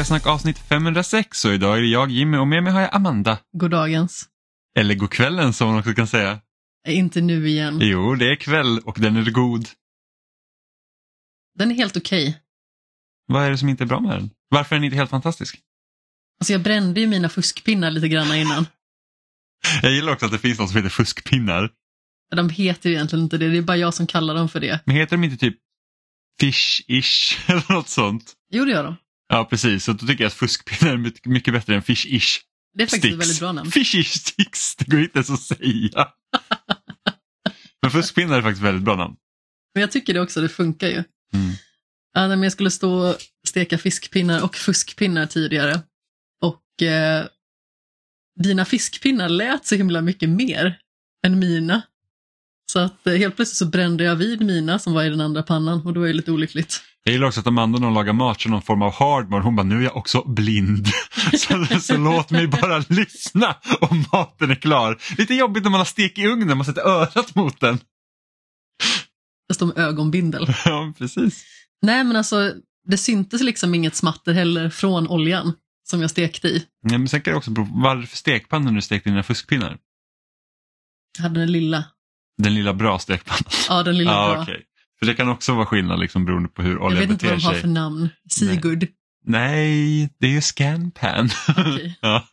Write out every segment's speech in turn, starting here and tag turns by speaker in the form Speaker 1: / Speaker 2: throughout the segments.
Speaker 1: Spelsnack avsnitt 506 och idag är det jag Jimmy och med mig har jag Amanda.
Speaker 2: Goddagens.
Speaker 1: Eller godkvällen som man också kan säga.
Speaker 2: Nej, Inte nu igen.
Speaker 1: Jo, det är kväll och den är god.
Speaker 2: Den är helt okej.
Speaker 1: Vad är det som inte är bra med den? Varför är den inte helt fantastisk?
Speaker 2: Alltså jag brände ju mina fuskpinnar lite grann innan.
Speaker 1: Jag gillar också att det finns något som heter fuskpinnar.
Speaker 2: De heter ju egentligen inte det, det är bara jag som kallar dem för det.
Speaker 1: Men heter de inte typ fish-ish eller något sånt?
Speaker 2: Jo, det gör de.
Speaker 1: Ja, precis. Så då tycker jag att fuskpinnar är mycket- bättre än fish-ish.
Speaker 2: Det är faktiskt
Speaker 1: Sticks.
Speaker 2: ett väldigt bra namn.
Speaker 1: Fish-ish sticks, det går inte ens att säga. Men fuskpinnar är faktiskt väldigt bra namn.
Speaker 2: Men jag tycker det också, det funkar ju.
Speaker 1: Mm.
Speaker 2: Ja, men jag skulle stå och steka fiskpinnar och fuskpinnar tidigare. Och eh, dina fiskpinnar lät så himla mycket mer än mina. Så att eh, helt plötsligt så brände jag vid mina som var i den andra pannan och det var ju lite olyckligt.
Speaker 1: Jag gillar också att Amanda när hon lagar mat kör någon form av hard mode. Hon bara, nu är jag också blind. så, så låt mig bara lyssna om maten är klar. Lite jobbigt när man har stek i ugnen, man sätter örat mot den.
Speaker 2: Står med ögonbindel.
Speaker 1: ja, precis.
Speaker 2: Nej men alltså, det syntes liksom inget smatter heller från oljan som jag stekte i.
Speaker 1: Ja, men sen kan det också bero på vad är det för stekpanna när du stekte dina fuskpinnar?
Speaker 2: Jag hade den lilla.
Speaker 1: Den lilla bra stekpannan.
Speaker 2: Ja, den lilla
Speaker 1: Ja,
Speaker 2: bra.
Speaker 1: okej. För det kan också vara skillnad liksom, beroende på hur
Speaker 2: Jag
Speaker 1: oljan
Speaker 2: vet inte vad
Speaker 1: beter
Speaker 2: de har
Speaker 1: sig.
Speaker 2: för namn. Sigurd.
Speaker 1: Nej, det är ju scanpan. Ja.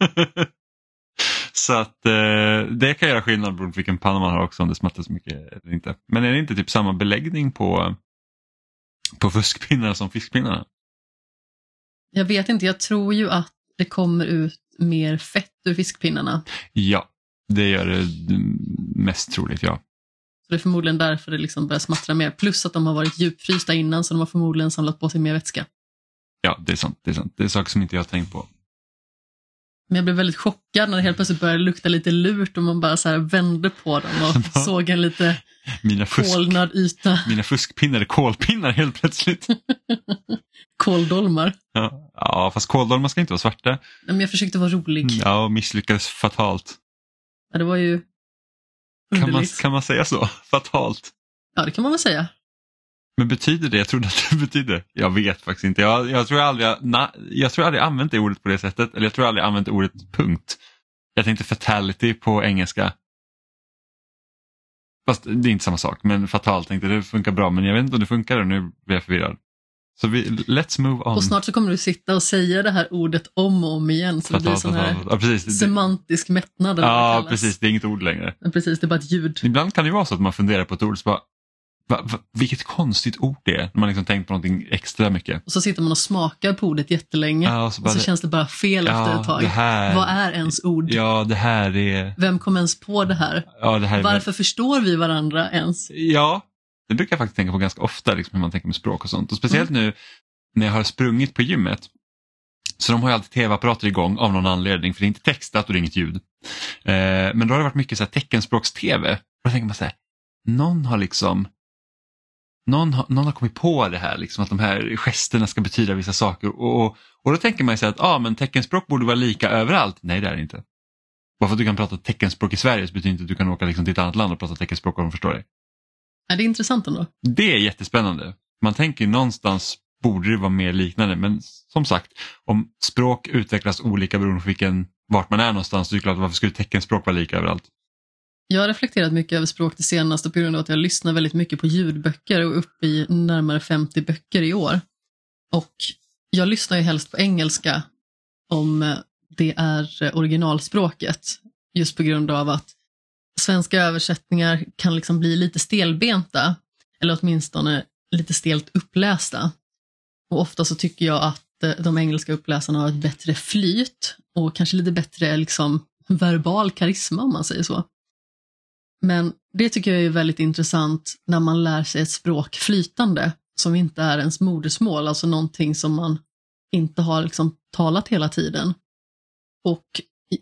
Speaker 1: Så att eh, det kan göra skillnad beroende på vilken panna man har också om det smattar så mycket eller inte. Men är det inte typ samma beläggning på, på fuskpinnarna som fiskpinnarna?
Speaker 2: Jag vet inte, jag tror ju att det kommer ut mer fett ur fiskpinnarna.
Speaker 1: Ja, det gör det mm, mest troligt ja.
Speaker 2: Så det är förmodligen därför det liksom börjar smattra mer. Plus att de har varit djupfrysta innan så de har förmodligen samlat på sig mer vätska.
Speaker 1: Ja, det är sant. Det är, sant. Det är saker som inte jag har tänkt på.
Speaker 2: Men jag blev väldigt chockad när det helt plötsligt började lukta lite lurt och man bara så här vände på dem och såg en lite
Speaker 1: Mina, fusk,
Speaker 2: kolnad yta.
Speaker 1: mina fuskpinnar är kolpinnar helt plötsligt.
Speaker 2: Koldolmar.
Speaker 1: Ja, ja fast kåldolmar ska inte vara svarta.
Speaker 2: Men jag försökte vara rolig.
Speaker 1: Ja, och misslyckades fatalt.
Speaker 2: Ja, det var ju
Speaker 1: Kan man, kan man säga så? Fatalt.
Speaker 2: Ja, det kan man väl säga.
Speaker 1: Men betyder det? Jag trodde att det betydde. Jag vet faktiskt inte. Jag, jag, tror jag, aldrig, na, jag tror jag aldrig använt det ordet på det sättet. Eller jag tror jag aldrig använt ordet punkt. Jag tänkte fatality på engelska. Fast det är inte samma sak. Men fatalt tänkte det funkar bra. Men jag vet inte om det funkar och nu blir jag förvirrad. Så vi, let's move on.
Speaker 2: Och snart så kommer du sitta och säga det här ordet om och om igen. Så det blir sån här.
Speaker 1: Ja, precis.
Speaker 2: Semantisk mättnad. det
Speaker 1: Ja, precis. Det är inget ord längre.
Speaker 2: Men precis, det är bara ett ljud.
Speaker 1: Ibland kan det ju vara så att man funderar på ett ord och så bara, va, va, vilket konstigt ord det är. När man liksom tänkt på någonting extra mycket.
Speaker 2: Och så sitter man och smakar på ordet jättelänge.
Speaker 1: Ja, och så
Speaker 2: och
Speaker 1: bara,
Speaker 2: så känns det bara fel efter ett tag.
Speaker 1: det här,
Speaker 2: Vad är ens ord?
Speaker 1: Ja, det här är...
Speaker 2: Vem kom ens på det här?
Speaker 1: Ja, det här är
Speaker 2: Varför förstår vi varandra ens?
Speaker 1: Ja, det brukar jag faktiskt tänka på ganska ofta, liksom, hur man tänker med språk och sånt. Och speciellt
Speaker 2: Mm.
Speaker 1: nu när jag har sprungit på gymmet. Så de har ju alltid tv-apparater igång av någon anledning, för det är inte textat och det är inget ljud. Eh, men då har det varit mycket så här teckenspråks-tv. Då tänker man så här, någon har liksom någon har, någon har kommit på det här, liksom, att de här gesterna ska betyda vissa saker. Och, och, och då tänker man här att ah, men teckenspråk borde vara lika överallt. Nej, det är det inte. Bara för att du kan prata teckenspråk i Sverige så betyder inte att du kan åka liksom, till ett annat land och prata teckenspråk och de förstår dig.
Speaker 2: Ja, det är intressant ändå.
Speaker 1: Det är jättespännande. Man tänker någonstans borde det vara mer liknande men som sagt om språk utvecklas olika beroende på vilken, vart man är någonstans så är det klart varför skulle teckenspråk vara lika överallt?
Speaker 2: Jag har reflekterat mycket över språk det senaste på grund av att jag lyssnar väldigt mycket på ljudböcker och är uppe i närmare 50 böcker i år. Och jag lyssnar ju helst på engelska om det är originalspråket. Just på grund av att svenska översättningar kan liksom bli lite stelbenta. Eller åtminstone lite stelt upplästa. Och ofta så tycker jag att eh, de engelska uppläsarna har ett bättre flyt och kanske lite bättre liksom verbal karisma om man säger så. Men det tycker jag är väldigt intressant när man lär sig ett språk flytande som inte är ens modersmål, alltså någonting som man inte har liksom talat hela tiden. Och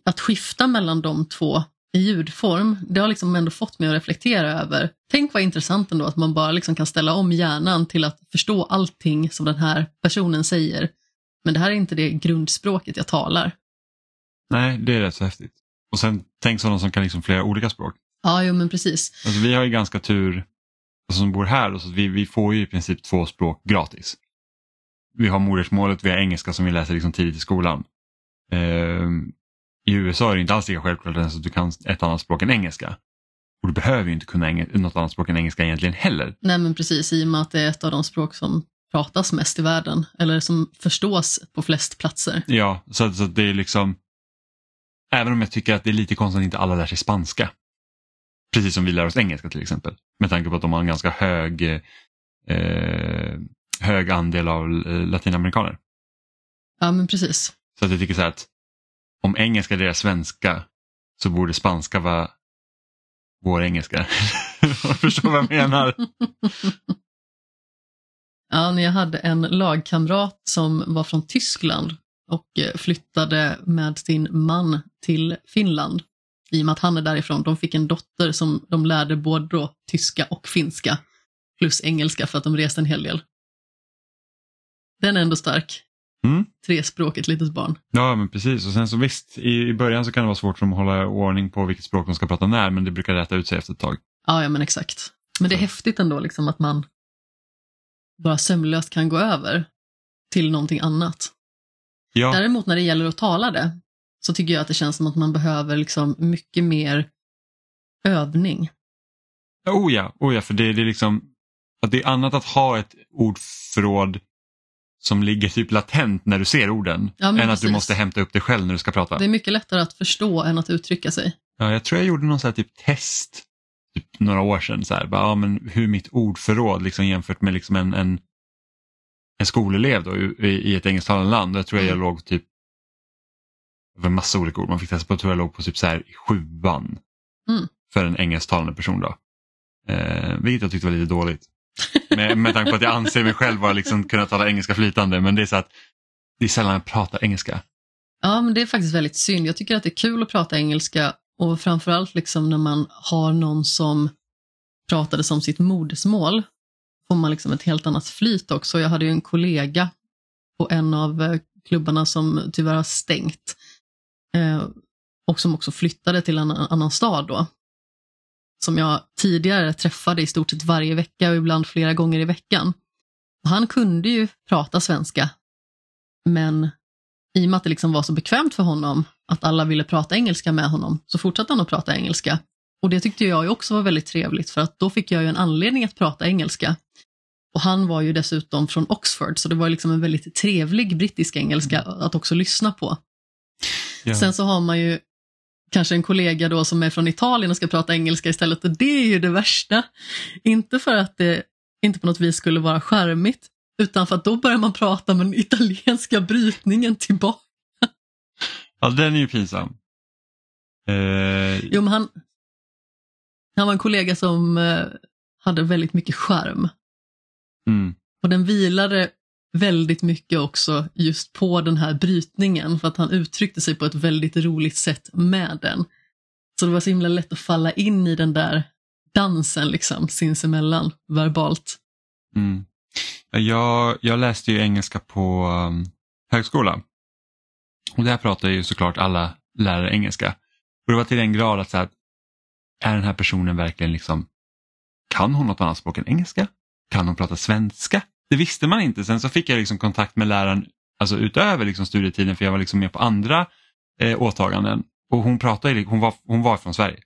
Speaker 2: att skifta mellan de två i ljudform, det har liksom ändå fått mig att reflektera över, tänk vad intressant ändå att man bara liksom kan ställa om hjärnan till att förstå allting som den här personen säger. Men det här är inte det grundspråket jag talar.
Speaker 1: Nej, det är rätt så häftigt. Och sen tänk sådana som kan liksom flera olika språk.
Speaker 2: Ja, jo men precis.
Speaker 1: Alltså, vi har ju ganska tur alltså, som bor här, och så att vi, vi får ju i princip två språk gratis. vi har modersmålet, vi har engelska som vi läser liksom tidigt i skolan. Eh, I USA är det inte alls lika självklart ens att du kan ett annat språk än engelska. Och du behöver ju inte kunna något annat språk än engelska egentligen heller.
Speaker 2: Nej men precis, i och med att det är ett av de språk som pratas mest i världen, eller som förstås på flest platser.
Speaker 1: Ja, så, så det är liksom, även om jag tycker att det är lite konstigt att inte alla lär sig spanska. Precis som vi lär oss engelska till exempel. Med tanke på att de har en ganska hög, eh, hög andel av eh, latinamerikaner.
Speaker 2: Ja men precis.
Speaker 1: Så att jag tycker så här att om engelska är deras svenska så borde spanska vara vår engelska. Förstår vad jag menar?
Speaker 2: Ja, när jag hade en lagkamrat som var från Tyskland och eh, flyttade med sin man till Finland. I och med att han är därifrån. De fick en dotter som de lärde både då tyska och finska. Plus engelska för att de reste en hel del. Den är ändå stark.
Speaker 1: Mm.
Speaker 2: Trespråkigt litet barn.
Speaker 1: Ja men precis och sen så visst i, i början så kan det vara svårt för dem att hålla ordning på vilket språk de ska prata när men det brukar rätta ut sig efter ett tag.
Speaker 2: Ja, ja men exakt. Men det är häftigt ändå liksom att man bara sömlöst kan gå över till någonting annat.
Speaker 1: Ja,
Speaker 2: Däremot när det gäller att tala det så tycker jag att det känns som att man behöver liksom mycket mer övning.
Speaker 1: oh ja, oh ja för det, det är liksom att det är annat att ha ett ordförråd som ligger typ latent när du ser orden
Speaker 2: Ja, men
Speaker 1: än att du
Speaker 2: precis.
Speaker 1: måste hämta upp det själv när du ska prata.
Speaker 2: Det är mycket lättare att förstå än att uttrycka sig.
Speaker 1: Ja, jag tror jag gjorde någon så här typ test typ några år sedan. Så här, bara, ja, men hur mitt ordförråd liksom jämfört med liksom en, en, en skolelev då, i, i ett engelsktalande land. Jag tror jag
Speaker 2: Mm.
Speaker 1: låg typ det var en massa olika ord man fick testa på. Jag tror jag låg på typ så här sjuan
Speaker 2: Mm.
Speaker 1: för en engelsktalande person. Då. Eh, vilket jag tyckte var lite dåligt med, med tanke på att jag anser mig själv vara liksom kunna tala engelska flytande. Men det är så att det är sällan jag pratar engelska.
Speaker 2: Ja, men det är faktiskt väldigt synd. Jag tycker att det är kul att prata engelska och framförallt liksom när man har någon som pratade som sitt modersmål får man liksom ett helt annat flyt också. Jag hade ju en kollega på en av eh, klubbarna som tyvärr har stängt eh, och som också flyttade till en annan stad då. Som jag tidigare träffade i stort sett varje vecka och ibland flera gånger i veckan. Och han kunde ju prata svenska, men i och med att det liksom var så bekvämt för honom att alla ville prata engelska med honom så fortsatte han att prata engelska. Och det tyckte jag ju också var väldigt trevligt för att då fick jag ju en anledning att prata engelska. Och han var ju dessutom från Oxford så det var liksom en väldigt trevlig brittisk engelska att också lyssna på.
Speaker 1: Ja.
Speaker 2: Sen så har man ju kanske en kollega då som är från Italien och ska prata engelska istället och det är ju det värsta. Inte för att det inte på något vis skulle vara charmigt utan för att då börjar man prata med den italienska brytningen tillbaka.
Speaker 1: ja, den är ju pinsam. Eh,
Speaker 2: Jo, men han, han var en kollega som eh, hade väldigt mycket charm
Speaker 1: mm.
Speaker 2: och den vilade väldigt mycket också just på den här brytningen för att han uttryckte sig på ett väldigt roligt sätt med den. Så det var så himla lätt att falla in i den där dansen liksom sinsemellan verbalt.
Speaker 1: Mm. Jag, jag läste ju engelska på um, högskola. Och där pratar ju såklart alla lärare engelska. Och det var till den grad att så här, är den här personen verkligen liksom, kan hon något annat språk än engelska? Kan hon prata svenska? Det visste man inte. Sen så fick jag liksom kontakt med läraren alltså utöver liksom studietiden för jag var liksom med på andra eh, åtaganden. Och hon pratade, hon var, hon var från Sverige.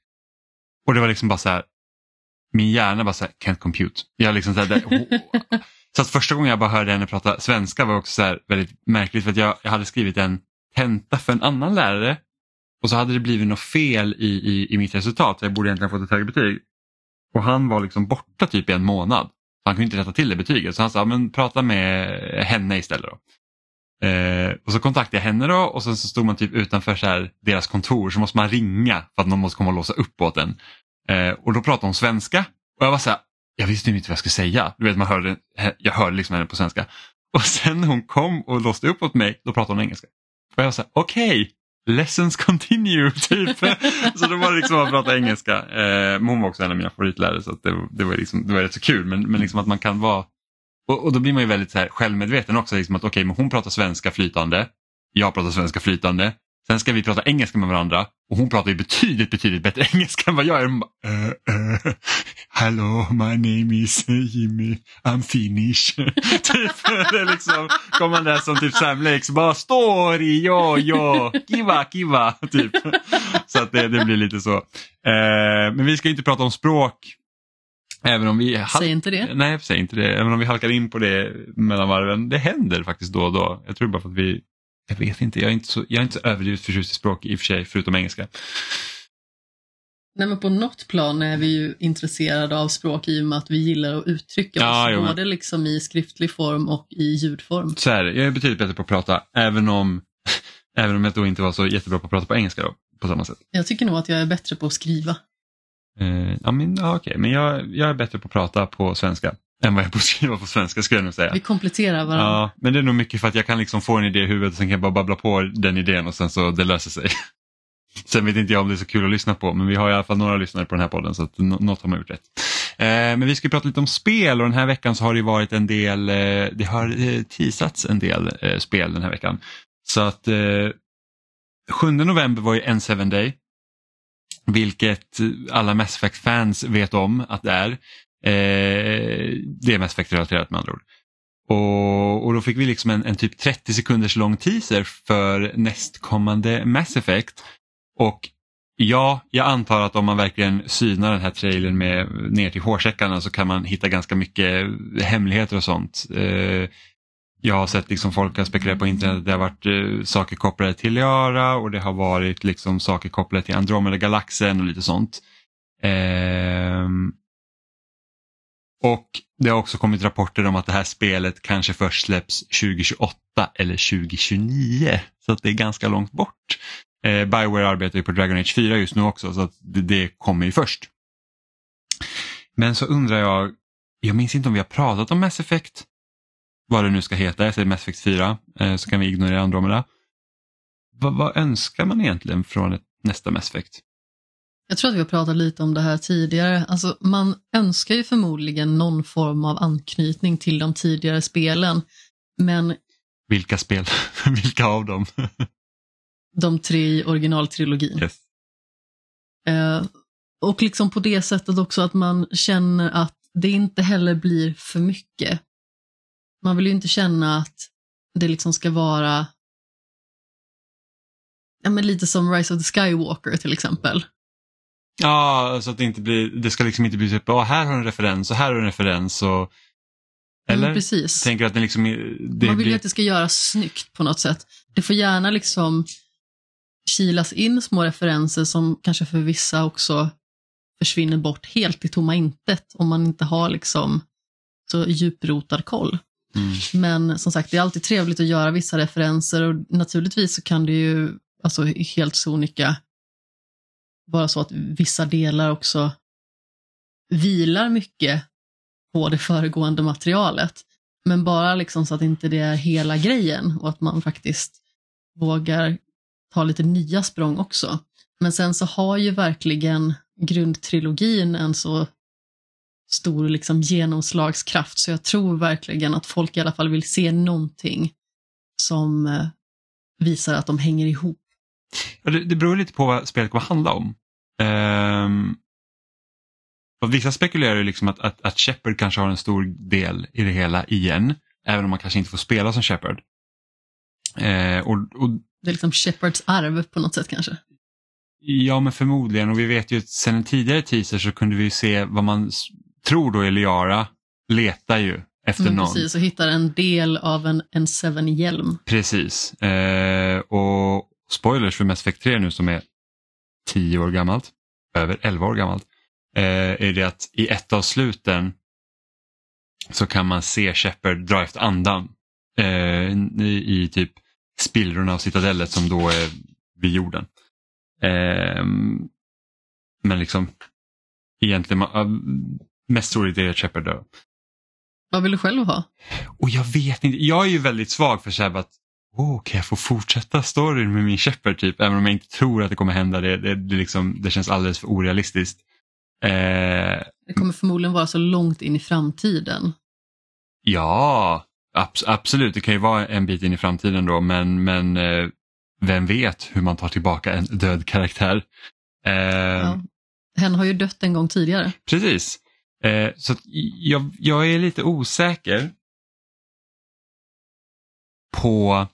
Speaker 1: Och det var liksom bara så här, min hjärna bara så här, can't compute. Jag liksom så, här, där, så att första gången jag bara hörde henne prata svenska var också så här väldigt märkligt för att jag, jag hade skrivit en tenta för en annan lärare och så hade det blivit något fel i, i, i mitt resultat. Jag borde egentligen ha fått ett högre betyg. Och han var liksom borta typ i en månad. Han kunde inte rätta till det betyget så han sa, men prata med henne istället. Då. Eh, och så kontaktade jag henne då och sen så stod man typ utanför så här, deras kontor så måste man ringa för att någon måste komma och låsa upp åt en. Eh, och då pratade hon svenska och jag var så här, jag visste inte vad jag skulle säga. Du vet, man hörde, jag hörde liksom henne på svenska. Och sen när hon kom och låste upp åt mig, då pratade hon engelska. Och jag var så här, okej, lessons continue, typ. så då var det liksom att prata engelska. Eh, men hon var också en av mina favoritlärare så att det, det, var liksom, det var rätt så kul. Men, men liksom att man kan vara, och, och då blir man ju väldigt så här självmedveten också. Liksom att okej, men hon pratar svenska flytande, jag pratar svenska flytande. Sen ska vi prata engelska med varandra och hon pratar ju betydligt, betydligt bättre engelska än vad jag bara, uh, uh, Hello, my name is Jimmy, I'm Finnish. typ, det är liksom, kommer man där som typ Sam Lakes, bara story, ja, ja, kiva, kiva. Typ. Så att det, det blir lite så. Eh, men vi ska inte prata om språk. Även om vi
Speaker 2: Säg inte det.
Speaker 1: Nej, säg inte det. Även om vi halkar in på det mellan varven. Det händer faktiskt då och då. Jag tror bara för att vi jag vet inte, jag är inte så, jag är inte så överdrivet förtjust i språk i och för sig, förutom engelska.
Speaker 2: Nej, men på något plan är vi ju intresserade av språk i och med att vi gillar att uttrycka
Speaker 1: Ja,
Speaker 2: oss,
Speaker 1: jo,
Speaker 2: både liksom i skriftlig form och i ljudform.
Speaker 1: Så är det, jag är betydligt bättre på att prata, även om, även om jag då inte var så jättebra på att prata på engelska då, på samma sätt.
Speaker 2: Jag tycker nog att jag är bättre på att skriva.
Speaker 1: Eh, ja, men, ja, okej, men jag, jag är bättre på att prata på svenska än vad jag att skriva på svenska skulle jag nog säga.
Speaker 2: Vi kompletterar varandra.
Speaker 1: Ja, men det är nog mycket för att jag kan liksom få en idé i huvudet och sen kan jag bara babbla på den idén och sen så det löser sig. Sen vet inte jag om det är så kul att lyssna på men vi har i alla fall några lyssnare på den här podden så att nå- något har man gjort rätt. Eh, men vi ska prata lite om spel och den här veckan så har det varit en del, eh, det har eh, teasats en del eh, spel den här veckan. Så att eh, 7 november var ju N7 Day. Vilket alla Mass Effect-fans vet om att det är. Eh, det är Mass Effect-relaterat med andra ord. Och, och då fick vi liksom en, en typ 30 sekunders lång teaser för nästkommande Mass Effect. Och ja, jag antar att om man verkligen synar den här trailern med ner till hårsäckarna så kan man hitta ganska mycket hemligheter och sånt. Eh, jag har sett liksom folk har spekulerat på internet att det har varit eh, saker kopplade till Liara och det har varit liksom saker kopplade till Andromeda-galaxen och lite sånt. Eh, och det har också kommit rapporter om att det här spelet kanske först släpps 2028 eller 2029. Så att det är ganska långt bort. Eh, Bioware arbetar ju på Dragon Age 4 just nu också så att det, det kommer ju först. Men så undrar jag, jag minns inte om vi har pratat om Mass Effect. Vad det nu ska heta, jag säger Mass Effect 4 eh, så kan vi ignorera Andromeda. Vad, vad önskar man egentligen från ett nästa Mass Effect?
Speaker 2: Jag tror att vi har pratat lite om det här tidigare. Alltså, man önskar ju förmodligen någon form av anknytning till de tidigare spelen. Men
Speaker 1: Vilka spel? Vilka av dem?
Speaker 2: de tre i originaltrilogin.
Speaker 1: yes.
Speaker 2: Eh, och liksom på det sättet också att man känner att det inte heller blir för mycket. Man vill ju inte känna att det liksom ska vara ja, men lite som Rise of the Skywalker till exempel.
Speaker 1: Ja, så att det inte blir, det ska liksom inte bli typ, oh, här har en referens och här har en referens. Och, eller?
Speaker 2: Mm, precis.
Speaker 1: Tänker att det liksom, det
Speaker 2: Man vill ju
Speaker 1: blir,
Speaker 2: att det ska göras snyggt på något sätt. Det får gärna liksom kilas in små referenser som kanske för vissa också försvinner bort helt i tomma intet om man inte har liksom så djuprotad koll.
Speaker 1: mm,
Speaker 2: Men som sagt, det är alltid trevligt att göra vissa referenser och naturligtvis så kan det ju alltså helt sonika vara så att vissa delar också vilar mycket på det föregående materialet. Men bara liksom så att inte det är hela grejen och att man faktiskt vågar ta lite nya språng också. Men sen så har ju verkligen grundtrilogin en så stor liksom genomslagskraft så jag tror verkligen att folk i alla fall vill se någonting som eh, visar att de hänger ihop.
Speaker 1: Det, det beror lite på vad spelet kommer handla om. Och vissa spekulerar ju liksom att, att, att Shepard kanske har en stor del i det hela igen. Även om man kanske inte får spela som Shepard. Eh, och, och
Speaker 2: Det är liksom Shepards arv på något sätt kanske.
Speaker 1: Ja, men förmodligen. Och vi vet ju att sen en tidigare teaser så kunde vi se vad man tror då är Liara letar ju efter
Speaker 2: Men
Speaker 1: någon.
Speaker 2: precis, och hittar en del av en, en Seven-hjälm.
Speaker 1: Precis. Eh, och spoilers för Mass Effect 3 nu som är 10 år gammalt, över 11 år gammalt, eh, är det att i ett av sluten så kan man se Shepard dra efter andan eh, i, typ spillrorna av citadellet som då är vid jorden. Eh, men liksom egentligen, mest troligt är att Shepard dör.
Speaker 2: Vad vill du själv ha?
Speaker 1: Och jag vet inte, jag är ju väldigt svag för att oh, kan jag få fortsätta storyn med min Shepard typ, även om jag inte tror att det kommer hända. Det, det, det, liksom, det känns alldeles för orealistiskt. Eh,
Speaker 2: Det kommer förmodligen vara så långt in i framtiden.
Speaker 1: ja, abs- absolut, det kan ju vara en bit in i framtiden då, men, men eh, vem vet hur man tar tillbaka en död karaktär. Eh,
Speaker 2: Ja. Hen har ju dött en gång tidigare.
Speaker 1: Precis. Eh, så jag, jag är lite osäker på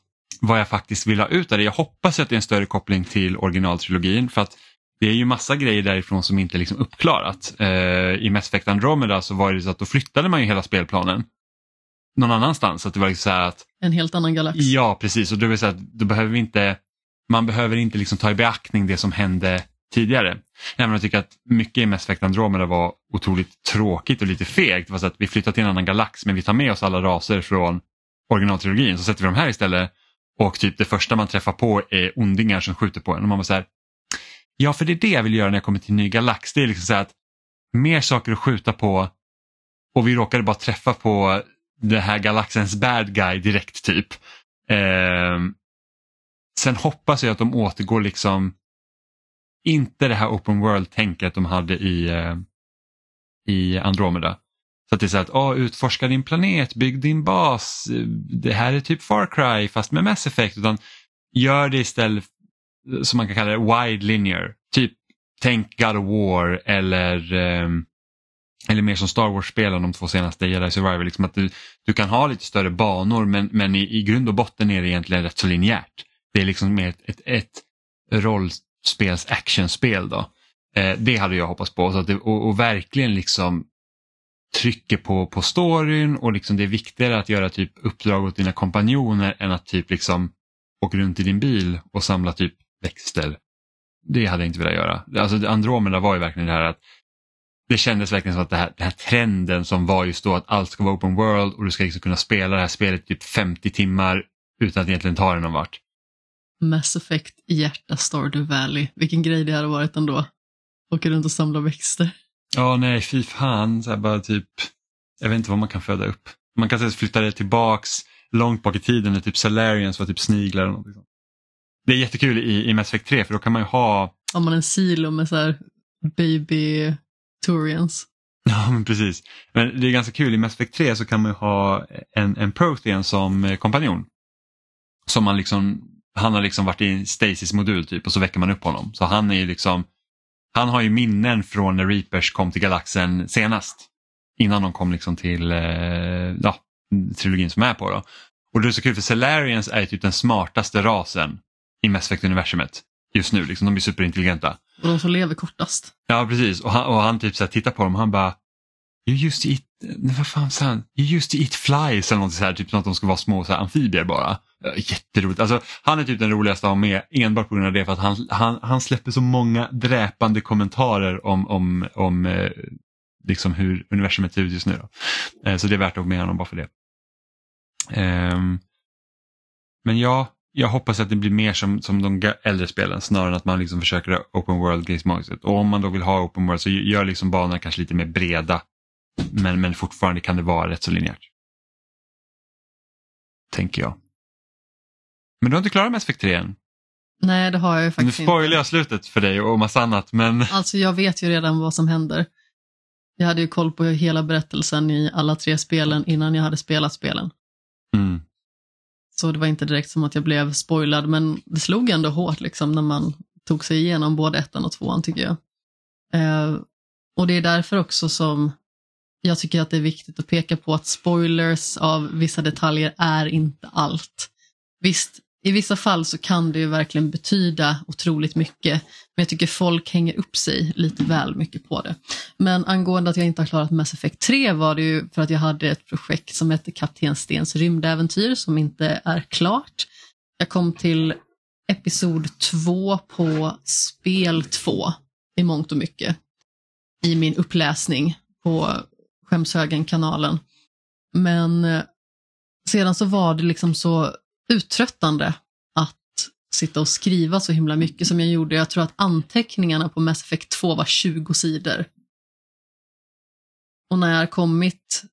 Speaker 1: vad jag faktiskt vill ha ut av det. Jag hoppas att det är en större koppling till originaltrilogin för att det är ju massa grejer därifrån som inte är liksom uppklarat. Eh, I Mass Effect Andromeda så var det så att då flyttade man ju hela spelplanen någon annanstans. Så att det var liksom så att
Speaker 2: En helt annan galax.
Speaker 1: Ja, precis. Och då, vill säga att då behöver vi inte, man behöver inte liksom ta i beaktning det som hände tidigare. Även om jag tycker att mycket i Mass Effect Andromeda var otroligt tråkigt och lite fegt. Det var så att vi flyttar till en annan galax men vi tar med oss alla raser från originaltrilogin så sätter vi dem här istället. Och typ det första man träffar på är ondingar som skjuter på en. Och man bara så här, ja för det är det jag vill göra när jag kommer till en ny galax. Det är liksom så här att mer saker att skjuta på och vi råkade bara träffa på det här galaxens bad guy direkt typ. Eh, sen hoppas jag att de återgår liksom inte det här open world-tänket de hade i, eh, i Andromeda. Så att det är så att oh, utforska din planet, bygg din bas, det här är typ Far Cry fast med Mass Effect. Utan gör det istället som man kan kalla det wide linear. Typ tänk God of War eller ehm, eller mer som Star Wars-spelen de två senaste Jedi Survivor. Liksom att du, du kan ha lite större banor men, men i, i grund och botten är det egentligen rätt så linjärt. Det är liksom mer ett, ett, ett rollspels actionspel då. Eh, det hade jag hoppats på så att det, och, och verkligen liksom trycker på, på storyn och liksom det är viktigare att göra typ uppdrag åt dina kompanjoner än att typ liksom åka runt i din bil och samla typ växter. Det hade jag inte velat göra. Alltså Andromeda var ju verkligen det här att det kändes verkligen som att det här, den här trenden som var just då att allt ska vara open world och du ska liksom kunna spela det här spelet typ 50 timmar utan att egentligen ta det någon vart.
Speaker 2: Mass Effect hjärta Stardew Valley. Vilken grej det hade varit ändå. Åka runt och samla växter.
Speaker 1: Ja, nej, fy fan. Så bara typ, jag vet inte vad man kan föda upp. Man kan flytta det tillbaks långt bak i tiden när typ Salarians var typ sniglar. Eller något sånt. Det är jättekul i, i Mass Effect 3 för då kan man ju ha
Speaker 2: Har man en silo med så här baby Turians.
Speaker 1: Ja, men precis. Men det är ganska kul, i Mass Effect 3 så kan man ju ha en, en Prothean som eh, kompanjon. Som man liksom, han har liksom varit i en Stasis modul typ och så väcker man upp honom. Så han är ju liksom, han har ju minnen från när Reapers kom till galaxen senast. Innan de kom liksom till eh, ja, trilogin som är på då. Och det är så kul för Salarians är typ den smartaste rasen i Mass Effect-universumet just nu. Liksom, de är superintelligenta.
Speaker 2: Och de som lever kortast.
Speaker 1: Ja, precis. Och han, och han typ så tittar på dem och han bara You used to eat, vad fan sa han? You used to eat flies eller något så här, typ som att de ska vara små så här, amfibier bara. Jätteroligt. Alltså, han är typ den roligaste att ha med enbart på grund av det för att han, han, han släpper så många dräpande kommentarer om, om, om eh, liksom hur universumet ser ut just nu. Då. Eh, så det är värt att ha med honom bara för det. Eh, men ja, jag hoppas att det blir mer som, som de äldre spelen snarare än att man liksom försöker open world gameset. Och om man då vill ha open world så gör liksom banorna kanske lite mer breda. Men, men fortfarande kan det vara rätt så linjärt. Tänker jag. Men du har inte klarat Mass Effect 3 än?
Speaker 2: Nej, det har jag ju
Speaker 1: Nu
Speaker 2: faktiskt
Speaker 1: spoilar
Speaker 2: inte.
Speaker 1: jag slutet för dig och massa annat men
Speaker 2: Alltså jag vet ju redan vad som händer. Jag hade ju koll på hela berättelsen i alla tre spelen innan jag hade spelat spelen.
Speaker 1: mm.
Speaker 2: Så det var inte direkt som att jag blev spoilad, men det slog ändå hårt liksom när man tog sig igenom både ettan och tvåan tycker jag. Eh, och det är därför också som jag tycker att det är viktigt att peka på att spoilers av vissa detaljer är inte allt. Visst, i vissa fall så kan det ju verkligen betyda otroligt mycket, men jag tycker folk hänger upp sig lite väl mycket på det. Men angående att jag inte har klarat Mass Effect 3 var det ju för att jag hade ett projekt som hette Kapten Stens rymdäventyr som inte är klart. Jag kom till episod 2 på spel 2 i mångt och mycket i min uppläsning på Skämshögen-kanalen. Men eh, sedan så var det liksom så uttröttande att sitta och skriva så himla mycket som jag gjorde. Jag tror att anteckningarna på Mass Effect 2 var 20 sidor. Och när jag har kommit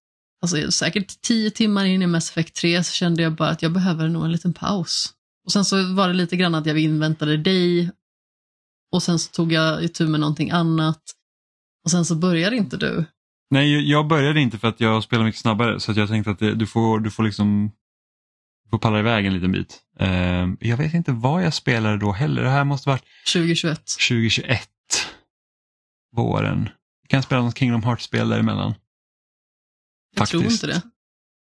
Speaker 2: alltså, säkert 10 timmar in i Mass Effect 3 så kände jag bara att jag behöver nog en liten paus. Och sen så var det lite grann att jag inväntade dig och sen så tog jag itu med någonting annat och sen så började inte du.
Speaker 1: Nej, jag började inte för att jag spelar mycket snabbare så att jag tänkte att det, du, får, du får liksom får palla iväg en liten bit. Eh, jag vet inte vad jag spelade då heller. Det här måste varit
Speaker 2: 2021.
Speaker 1: 2021. Våren. Kan jag spela något Kingdom Hearts-spel däremellan?
Speaker 2: Jag tror inte det.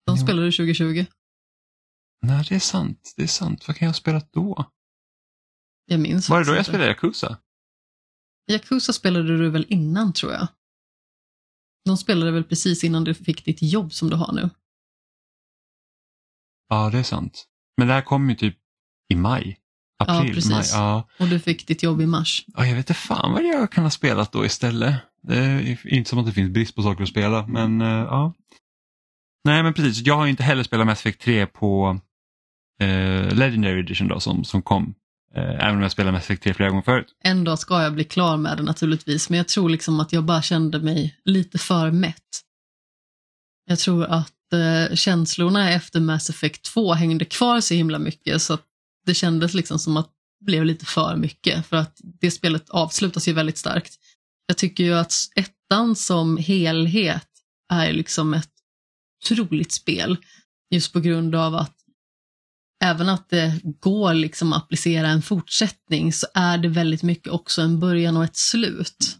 Speaker 2: De spelade 2020.
Speaker 1: Nej, det är sant. Det är sant. Vad kan jag ha spelat då?
Speaker 2: Jag minns
Speaker 1: Var det
Speaker 2: faktiskt
Speaker 1: då jag spelade Yakuza?
Speaker 2: Yakuza spelade du väl innan tror jag? De spelade väl precis innan du fick ditt jobb som du har nu?
Speaker 1: Ja, det är sant. Men det här kom ju typ i maj. April,
Speaker 2: precis.
Speaker 1: maj. Ja.
Speaker 2: Och du fick ditt jobb i mars.
Speaker 1: ja, jag vet inte fan vad jag kan ha spelat då istället. Det är inte som att det finns brist på saker att spela, men eh, ja. Nej, men precis. Jag har ju inte heller spelat Mass Effect 3 på eh, Legendary Edition då, som, som kom. Eh, även om jag spelat Mass Effect 3 flera gånger förut.
Speaker 2: En dag ska jag bli klar med det naturligtvis, men jag tror liksom att jag bara kände mig lite för mätt. Jag tror att eh, känslorna efter Mass Effect 2 hängde kvar så himla mycket så att det kändes liksom som att det blev lite för mycket för att det spelet avslutas ju väldigt starkt. Jag tycker ju att ettan som helhet är liksom ett otroligt spel just på grund av att även att det går liksom att applicera en fortsättning så är det väldigt mycket också en början och ett slut.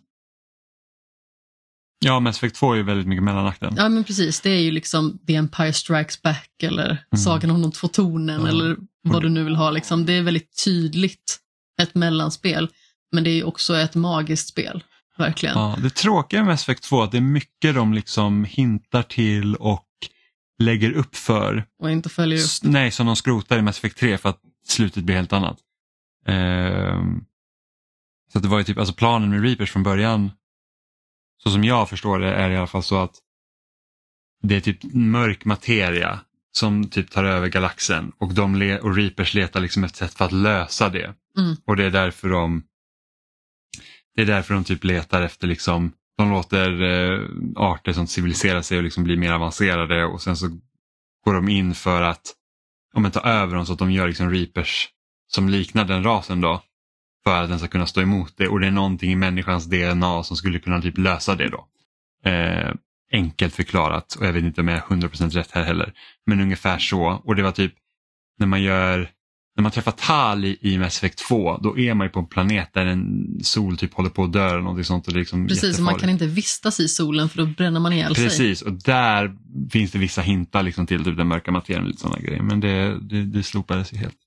Speaker 1: Ja, Mass Effect 2 är ju väldigt mycket mellanakten.
Speaker 2: Ja men precis, det är ju liksom The Empire Strikes Back eller Sagan om de två tornen
Speaker 1: Ja.
Speaker 2: eller vad du nu vill ha. Liksom. Det är väldigt tydligt ett mellanspel, men det är också ett magiskt spel. Verkligen.
Speaker 1: Ja, det tråkiga med Mass Effect 2 är att det är mycket de liksom hintar till och lägger upp för.
Speaker 2: Och inte följer upp.
Speaker 1: Nej, som de skrotar i Mass Effect 3 för att slutet blir helt annat. Ehm, så det var ju typ, alltså planen med Reapers från början, så som jag förstår det är det i alla fall så att det är typ mörk materia som typ tar över galaxen och, de och Reapers letar liksom ett sätt för att lösa det.
Speaker 2: Mm.
Speaker 1: Och det är därför de det är därför de typ letar efter liksom de låter eh, arter som civiliserar sig och liksom blir mer avancerade och sen så går de in för att om ta över dem så att de gör liksom reapers som liknar den rasen då. För att den ska kunna stå emot det och det är någonting i människans DNA som skulle kunna typ lösa det då. Eh, enkelt förklarat och jag vet inte om jag är 100% rätt här heller. Men ungefär så och det var typ när man gör när man träffar Tal i, i Mass Effect 2 då är man ju på en planet där en sol typ håller på att dö eller någonting sånt. Och det är liksom
Speaker 2: Precis, och man kan inte vistas i solen för då bränner man ihjäl sig.
Speaker 1: Precis, och där finns det vissa hintar liksom till typ den mörka materien och lite sådana grejer. Men det, det, det slopades ju helt.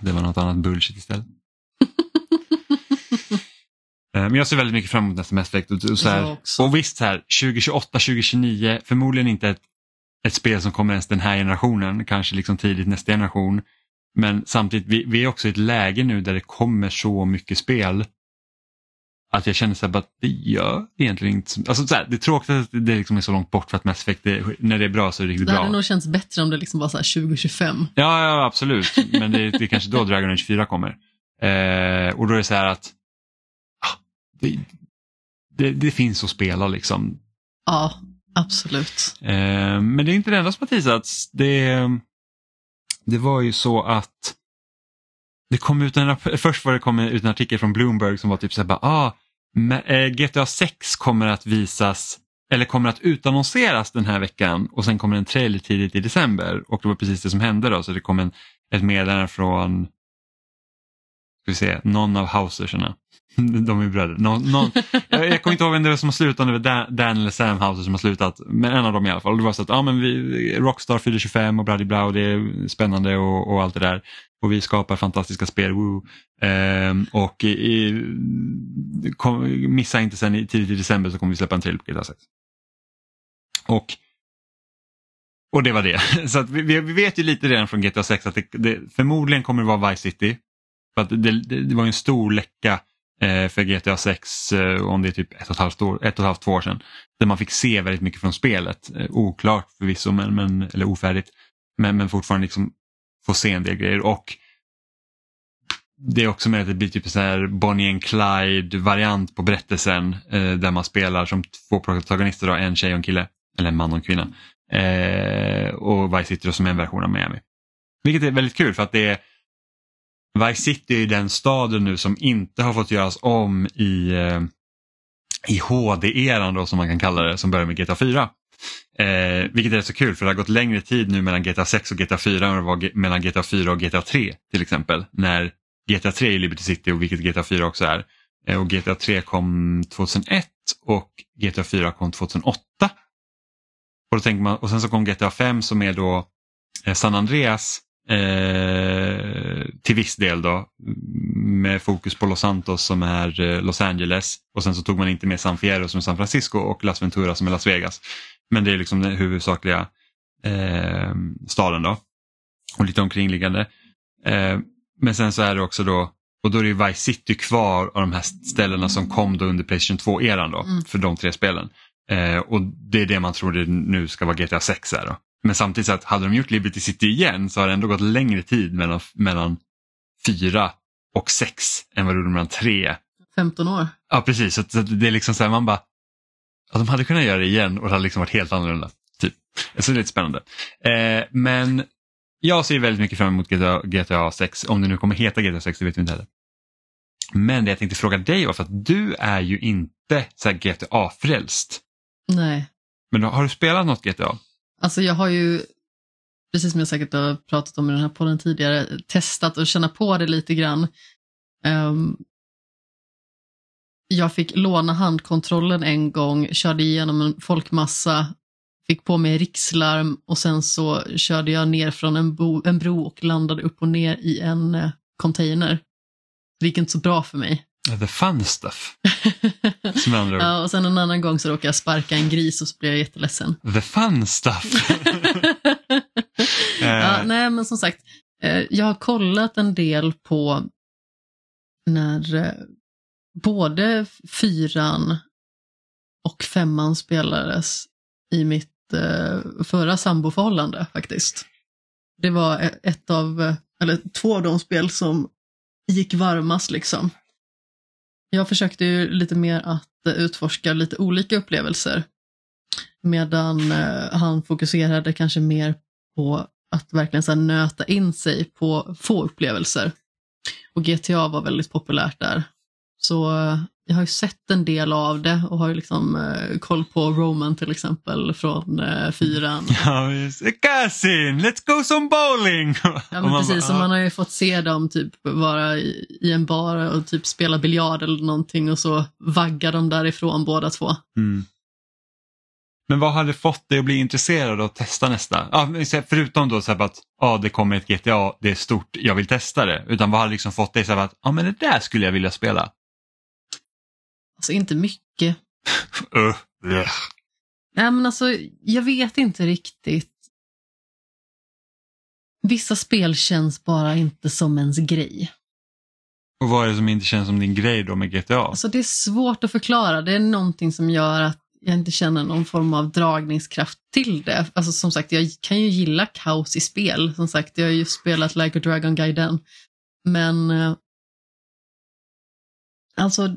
Speaker 1: Det var något annat bullshit istället. Eh, Men jag ser väldigt mycket fram emot nästa Mass Effect. Och, så här, och visst, så här, 2028, 2029, förmodligen inte ett, ett spel som kommer ens den här generationen, kanske liksom tidigt nästa generation. Men samtidigt, vi, vi är också i ett läge nu där det kommer så mycket spel att jag känner så här, att det gör egentligen inte så, alltså så här, Det är tråkigt att det liksom är så långt bort för att Mass Effect, det, när det är bra så är det riktigt
Speaker 2: Det
Speaker 1: bra.
Speaker 2: hade nog känts bättre om det liksom var så här 2025.
Speaker 1: Ja, ja absolut. Men det, det är kanske då Dragon Age 4 kommer. Eh, och då är det så här att ah, det, det, det finns att spela liksom.
Speaker 2: Ja, absolut.
Speaker 1: Eh, men det är inte det enda som har teasats. Det, det var ju så att det kom ut en, först var det kom ut en artikel från Bloomberg som var typ så här bara, ah, eh, GTA 6 kommer att visas eller kommer att utannonseras den här veckan. Och sen kommer en trailer tidigt i december och det var precis det som hände då. Så det kom en, ett meddelande från ska vi se, någon av Housersarna. De är bröder. Någon, någon, jag, jag kommer inte ihåg vem det var som har slutat, det var Dan, Dan eller Sam Houser som har slutat, men en av dem i alla fall. Och det var så att ja, men vi, Rockstar fyller 25 och bla och det är spännande och, och allt det där. Och vi skapar fantastiska spel, woo. Ehm, och i, i, kom, missa inte sen i, tidigt i december så kommer vi släppa en till på GTA 6. Och, och det var det. Så att vi, vi vi vet ju lite redan från GTA 6 att det, det förmodligen kommer det vara Vice City. För att det, det, det var ju en stor läcka eh, för GTA 6, eh, om det är typ ett och ett halvt, år, ett och ett halvt två år sedan. Där man fick se väldigt mycket från spelet. Eh, oklart förvisso, men, men, eller ofärdigt. Men, men fortfarande liksom få se en del grejer. Och det är också med att det blir typ så här Bonnie and Clyde variant på berättelsen eh, där man spelar som två protagonister, då, en tjej och en kille. Eller en man och en kvinna. Eh, och Vice City då som är en version av Miami. Vilket är väldigt kul för att det är Vice City är ju den staden nu som inte har fått göras om i, i HD-eran då som man kan kalla det som börjar med GTA 4. Eh, vilket är så kul för det har gått längre tid nu mellan GTA 6 och GTA 4 än det var mellan GTA 4 och GTA 3 till exempel. När GTA 3 är Liberty City och vilket GTA 4 också är. Eh, och GTA 3 kom 2001 och GTA 4 kom 2008. Och, då tänker man, och sen så kom GTA 5 som är då San Andreas eh, till viss del då med fokus på Los Santos som är eh, Los Angeles och sen så tog man inte med San Fierro som är San Francisco och Las Venturas som är Las Vegas. Men det är liksom den huvudsakliga eh, staden då och lite omkringliggande. Eh, men sen så är det också då och då är det Vice City kvar av de här ställena som kom då under Playstation 2-eran då mm. för de tre spelen. Eh, och det är det man tror det nu ska vara GTA 6 här då. Men samtidigt så att hade de gjort Liberty City igen så har det ändå gått längre tid mellan, mellan fyra och sex än vad det gjorde mellan tre.
Speaker 2: 15 år.
Speaker 1: Ja precis, så, så det är liksom så här man bara, ja, de hade kunnat göra det igen och det hade liksom varit helt annorlunda. Typ. Så det är lite spännande. Eh, men jag ser väldigt mycket fram emot GTA, GTA 6, om det nu kommer heta GTA 6, det vet vi inte heller. Men det jag tänkte fråga dig var för att du är ju inte GTA-frälst.
Speaker 2: Nej.
Speaker 1: Men då, har du spelat något GTA?
Speaker 2: Alltså jag har ju, precis som jag säkert har pratat om i den här podden tidigare, testat och känna på det lite grann. Um, jag fick låna handkontrollen en gång, körde igenom en folkmassa, fick på mig rikslarm och sen så körde jag ner från en, bo, en bro och landade upp och ner i en eh, container. Det gick inte så bra för mig.
Speaker 1: The fun stuff. Som andra
Speaker 2: ja, och sen en annan gång så råkade jag sparka en gris och så blev jag jätteledsen.
Speaker 1: The fun stuff.
Speaker 2: ja, nej, men som sagt, eh, jag har kollat en del på när eh, både fyran och femman spelades i mitt eh, förra samboförhållande faktiskt. Det var e-, ett av, eller två av de spel som gick varmast liksom. Jag försökte ju lite mer att eh, utforska lite olika upplevelser. Medan eh, han fokuserade kanske mer på att verkligen så nöta in sig på få upplevelser. Och GTA var väldigt populärt där. Så eh, jag har ju sett en del av det och har ju liksom eh, koll på Roman till exempel från eh, fyran.
Speaker 1: Ja, Cousin, let's go some bowling!
Speaker 2: Ja men precis, bara, man har ju fått se dem typ vara i, i en bar och typ spela biljard eller någonting och så vaggar de därifrån båda två.
Speaker 1: Mm. Men vad hade fått dig att bli intresserad och testa nästa? Ja, förutom då så att ja, det kommer ett GTA, det är stort, jag vill testa det. Utan vad hade liksom fått dig att ja, men det där skulle jag vilja spela?
Speaker 2: Alltså inte mycket.
Speaker 1: uh,
Speaker 2: Nej men alltså, jag vet inte riktigt. Vissa spel känns bara inte som ens grej.
Speaker 1: Och vad är det som inte känns som din grej då med GTA?
Speaker 2: Alltså det är svårt att förklara. Det är någonting som gör att jag inte känner någon form av dragningskraft till det. Alltså som sagt, jag kan ju gilla kaos i spel. Som sagt, jag har ju spelat Like a Dragon Gaiden. Men eh, alltså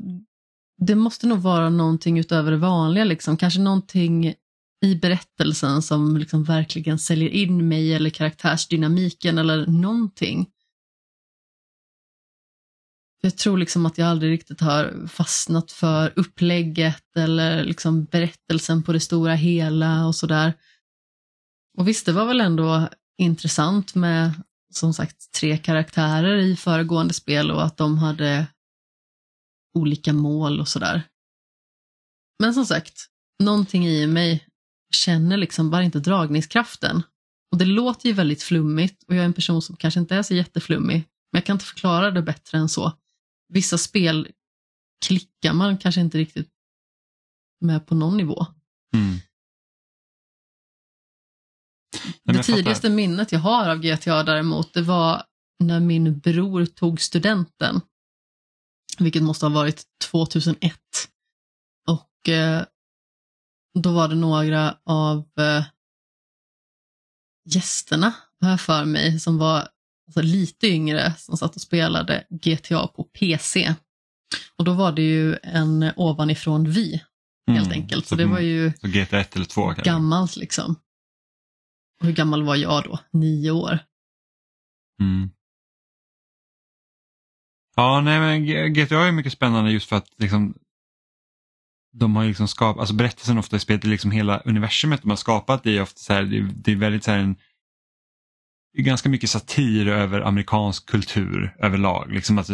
Speaker 2: det måste nog vara någonting utöver det vanliga, liksom. kanske någonting i berättelsen som liksom verkligen säljer in mig eller karaktärsdynamiken eller någonting. Jag tror liksom att jag aldrig riktigt har fastnat för upplägget eller liksom berättelsen på det stora hela och sådär. Och visst, det var väl ändå intressant med som sagt tre karaktärer i föregående spel och att de hade olika mål och sådär. Men som sagt, någonting i mig känner liksom bara inte dragningskraften. Och det låter ju väldigt flummigt och jag är en person som kanske inte är så jätteflummig, men jag kan inte förklara det bättre än så. Vissa spel klickar man kanske inte riktigt med på någon nivå.
Speaker 1: Mm.
Speaker 2: det tidigaste minnet jag har av GTA däremot, det var när min bror tog studenten vilket måste ha varit 2001. Och eh, då var det några av eh, gästerna, jag för mig, som var alltså, lite yngre som satt och spelade GTA på PC. Och då var det ju en ovanifrån vi, helt mm, enkelt. Så, så, det var ju
Speaker 1: GTA 1 eller 2
Speaker 2: gammalt liksom. Och hur gammal var jag då? Nio år.
Speaker 1: Mm. Ja, nej men GTA är mycket spännande just för att liksom, de har liksom skapat, alltså berättelsen ofta i spelet är liksom hela universumet de har skapat i. Ofta så här, det, det är väldigt så här en ganska mycket satir över amerikansk kultur överlag. Liksom att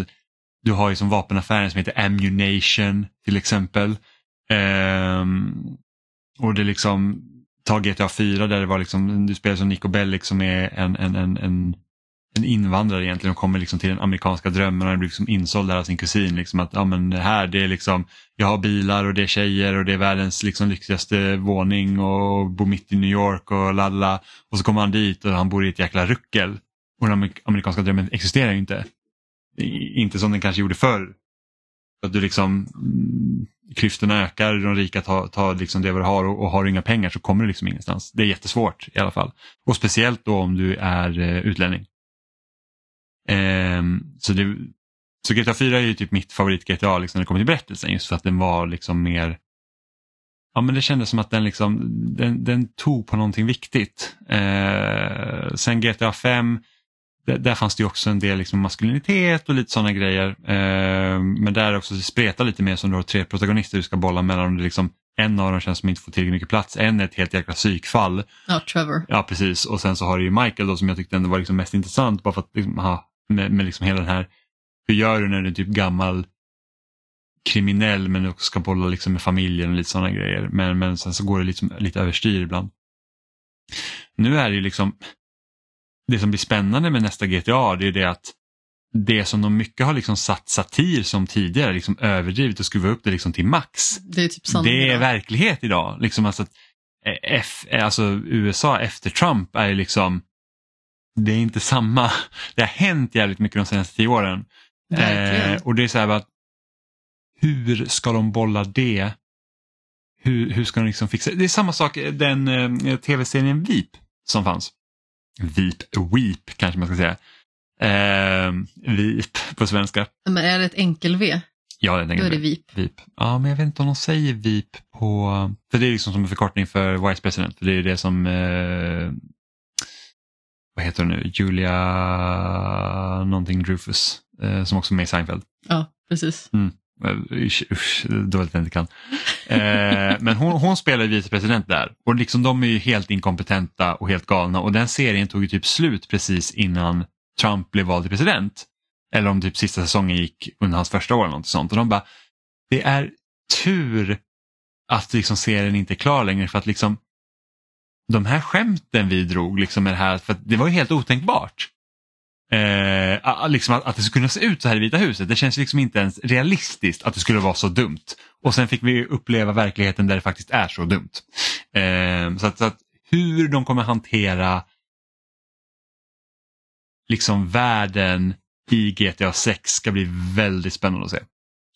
Speaker 1: du har ju som vapenaffären som heter Ammunition till exempel. Um, och det liksom, ta GTA 4 där det var liksom, du spelar som Nico Bellic som är en, en, en, en, en invandrare egentligen och kommer liksom till den amerikanska drömmen och blir liksom insåld där av sin kusin. Liksom att ja, men här det är liksom, jag har bilar och det är tjejer och det är världens liksom lyxigaste våning och bor mitt i New York och lalla. Och så kommer han dit och han bor i ett jäkla ruckel. Och den amerikanska drömmen existerar ju inte. Inte som den kanske gjorde förr. Att du liksom, mm, klyftorna ökar, de rika tar, tar liksom det vad du har och, och har du inga pengar så kommer du liksom ingenstans. Det är jättesvårt i alla fall. Och speciellt då om du är eh, utlänning. Ehm, så, det, så GTA 4 är ju typ mitt favorit GTA liksom, när det kommer till berättelsen just för att den var liksom mer Ja men det kändes som att den, liksom, den, den tog på någonting viktigt. Eh, sen GTA 5 där, där fanns det också en del liksom maskulinitet och lite sådana grejer. Eh, men där också det spretar lite mer som du har tre protagonister du ska bolla mellan. liksom, en av dem känns som inte får tillräckligt mycket plats, en är ett helt jäkla psykfall.
Speaker 2: Ja, Trevor.
Speaker 1: Ja precis och sen så har du ju Michael då som jag tyckte ändå var liksom mest intressant bara för att liksom, aha, med, med liksom hela den här, hur gör du när du är typ gammal kriminell men också ska bolla liksom med familjen och lite sådana grejer. Men, men sen så går det liksom lite överstyr ibland. Nu är det ju liksom, det som blir spännande med nästa GTA det är det att det som de mycket har liksom satt satir som tidigare, liksom överdrivet och skruvat upp det liksom till max.
Speaker 2: Det är typ
Speaker 1: Det är verklighet idag. Liksom alltså, att, eh, F, eh, alltså USA efter Trump är liksom, det är inte samma, det har hänt jävligt mycket de senaste tio åren. Eh, och det är så här att hur ska de bolla det? Hur, hur ska de liksom fixa det? är samma sak den eh, tv-serien VIP som fanns. VIP, Weep kanske man ska säga. Eh, VIP på svenska.
Speaker 2: Men är det ett enkel-V,
Speaker 1: Ja, den
Speaker 2: då är det VIP.
Speaker 1: VIP. Ja, men jag vet inte om de säger VIP på... För det är liksom som en förkortning för Vice President. För det är det som... Eh, vad heter hon nu? Julia någonting Drufus. Eh, som också är med i Seinfeld.
Speaker 2: Ja, precis.
Speaker 1: Eh, Usch, usch, dåligt jag inte kan. Eh, men hon, hon spelar vicepresident där och liksom de är ju helt inkompetenta och helt galna och den serien tog ju typ slut precis innan Trump blev vald till president. Eller om typ sista säsongen gick under hans första år eller något sånt. Och de bara, det är tur att liksom serien inte är klar längre för att liksom de här skämten vi drog liksom med det här, för det var ju helt otänkbart. Eh, liksom att, att det skulle kunna se ut så här i Vita huset, det känns liksom inte ens realistiskt att det skulle vara så dumt. Och sen fick vi uppleva verkligheten där det faktiskt är så dumt. Eh, så, att, så att hur de kommer hantera liksom världen i GTA 6 ska bli väldigt spännande att se.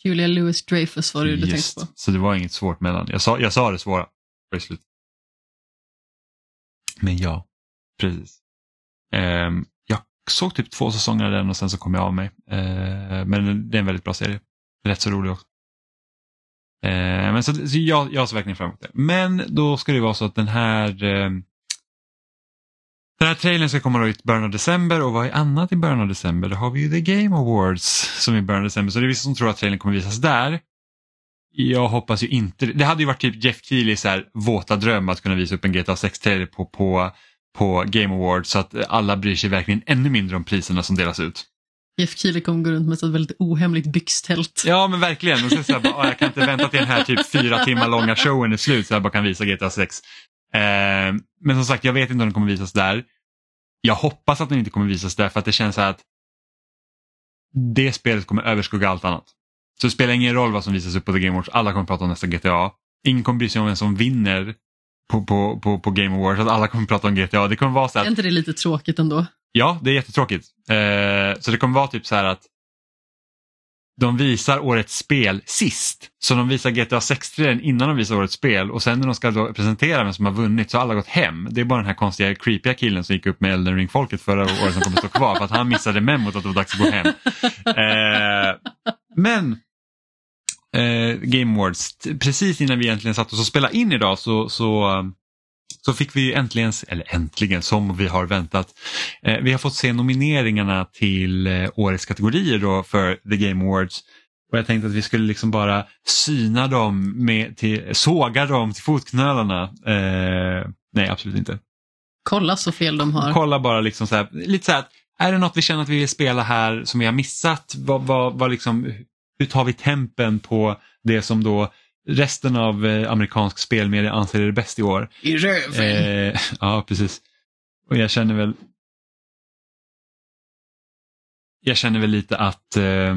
Speaker 2: Julia Louis Dreyfus var det du tänkte på.
Speaker 1: Så det var inget svårt mellan. Jag sa, jag sa det svåra slut. Men ja, precis. Ehm, jag såg typ två säsonger av den och sen så kom jag av mig. Ehm, men det är en väldigt bra serie. Rätt så rolig också. Ehm, men så, så jag, jag ser verkligen fram emot det. Men då ska det vara så att den här ehm, den här trailern ska komma då i början av december och vad är annat i början av december? Då har vi ju The Game Awards som är i början av december. Så det är vissa som tror att trailern kommer visas där. Jag hoppas ju inte Det hade ju varit typ Jeff Keelys våta dröm att kunna visa upp en GTA 6-trailer på, på, på Game Awards så att alla bryr sig verkligen ännu mindre om priserna som delas ut.
Speaker 2: Jeff Keely kommer gå runt med ett väldigt ohemligt byxtält.
Speaker 1: Ja men verkligen. Och sen så här, bara, "Ah, jag kan inte vänta till den här typ fyra timmar långa showen är slut så jag bara kan visa GTA 6. Eh, men som sagt jag vet inte om den kommer visas där. Jag hoppas att den inte kommer visas där för att det känns så här att det spelet kommer överskugga allt annat. Så det spelar ingen roll vad som visas upp på The Game Awards. Alla kommer prata om nästa GTA. Ingen kommer bry sig om vem som vinner på, på, på, på Game Awards. Att alla kommer prata om GTA. Det kommer vara så
Speaker 2: Är
Speaker 1: här,
Speaker 2: inte det lite tråkigt ändå?
Speaker 1: Ja, det är jättetråkigt. Eh, så det kommer vara typ så här att de visar årets spel sist. Så de visar GTA 6-trailern innan de visar årets spel och sen när de ska då presentera vem som har vunnit så har alla gått hem. Det är bara den här konstiga creepiga killen som gick upp med Elden Ring-folket förra året som kommer stå kvar för att han missade memot att det var dags att gå hem. Eh, men eh, Game Awards, precis innan vi egentligen satt oss och spelade in idag så, så, så fick vi äntligen, eller äntligen som vi har väntat, eh, vi har fått se nomineringarna till eh, årets kategorier då för The Game Awards. Och jag tänkte att vi skulle liksom bara syna dem, med till, såga dem till fotknölarna. Eh, nej, absolut inte.
Speaker 2: Kolla så fel de har.
Speaker 1: Kolla bara liksom så här, lite så här, är det något vi känner att vi vill spela här som vi har missat? Vad, vad, vad liksom, hur tar vi tempen på det som då resten av eh, amerikansk spelmedia anser är det bäst i år?
Speaker 2: I röven!
Speaker 1: Eh, ja, precis. Och jag känner väl jag känner väl lite att eh,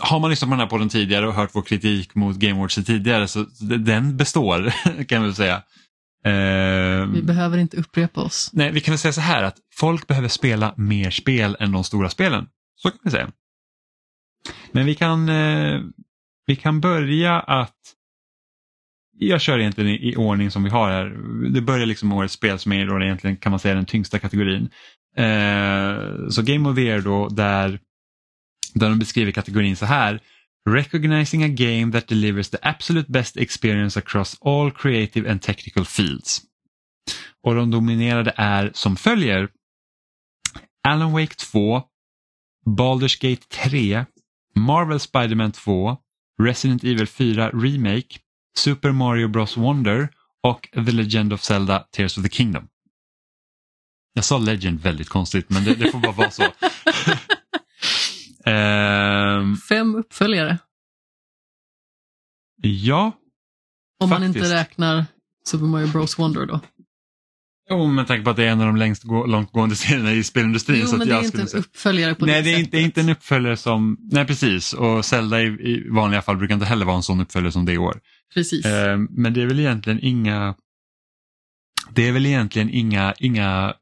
Speaker 1: har man lyssnat på den här podden tidigare och hört vår kritik mot Game Awards tidigare så den består kan vi säga.
Speaker 2: Eh, vi behöver inte upprepa oss.
Speaker 1: Nej, vi kan väl säga så här att folk behöver spela mer spel än de stora spelen. Så kan vi säga. Men vi kan, eh, vi kan börja att jag kör egentligen i, i ordning som vi har här. Det börjar liksom med årets spel som är då egentligen kan man säga den tyngsta kategorin. Eh, så Game of the Year då där, där de beskriver kategorin så här. Recognizing a game that delivers the absolute best experience across all creative and technical fields. Och de dominerade är som följer Alan Wake 2, Baldur's Gate 3, Marvel Spiderman 2, Resident Evil 4 Remake, Super Mario Bros Wonder och The Legend of Zelda Tears of the Kingdom. Jag sa Legend väldigt konstigt men det, det får bara vara så.
Speaker 2: um, Fem uppföljare.
Speaker 1: Ja.
Speaker 2: Om faktiskt. man inte räknar Super Mario Bros Wonder då.
Speaker 1: Jo, med tanke på att det är en av de längst gå, långtgående serierna i spelindustrin.
Speaker 2: Jo,
Speaker 1: så
Speaker 2: men det är inte en uppföljare på
Speaker 1: Nej,
Speaker 2: det,
Speaker 1: det är inte, en uppföljare som, nej precis, och Zelda i, i vanliga fall brukar inte heller vara en sån uppföljare som det i år.
Speaker 2: Precis.
Speaker 1: Eh, men det är väl egentligen inga, det är väl egentligen inga, inga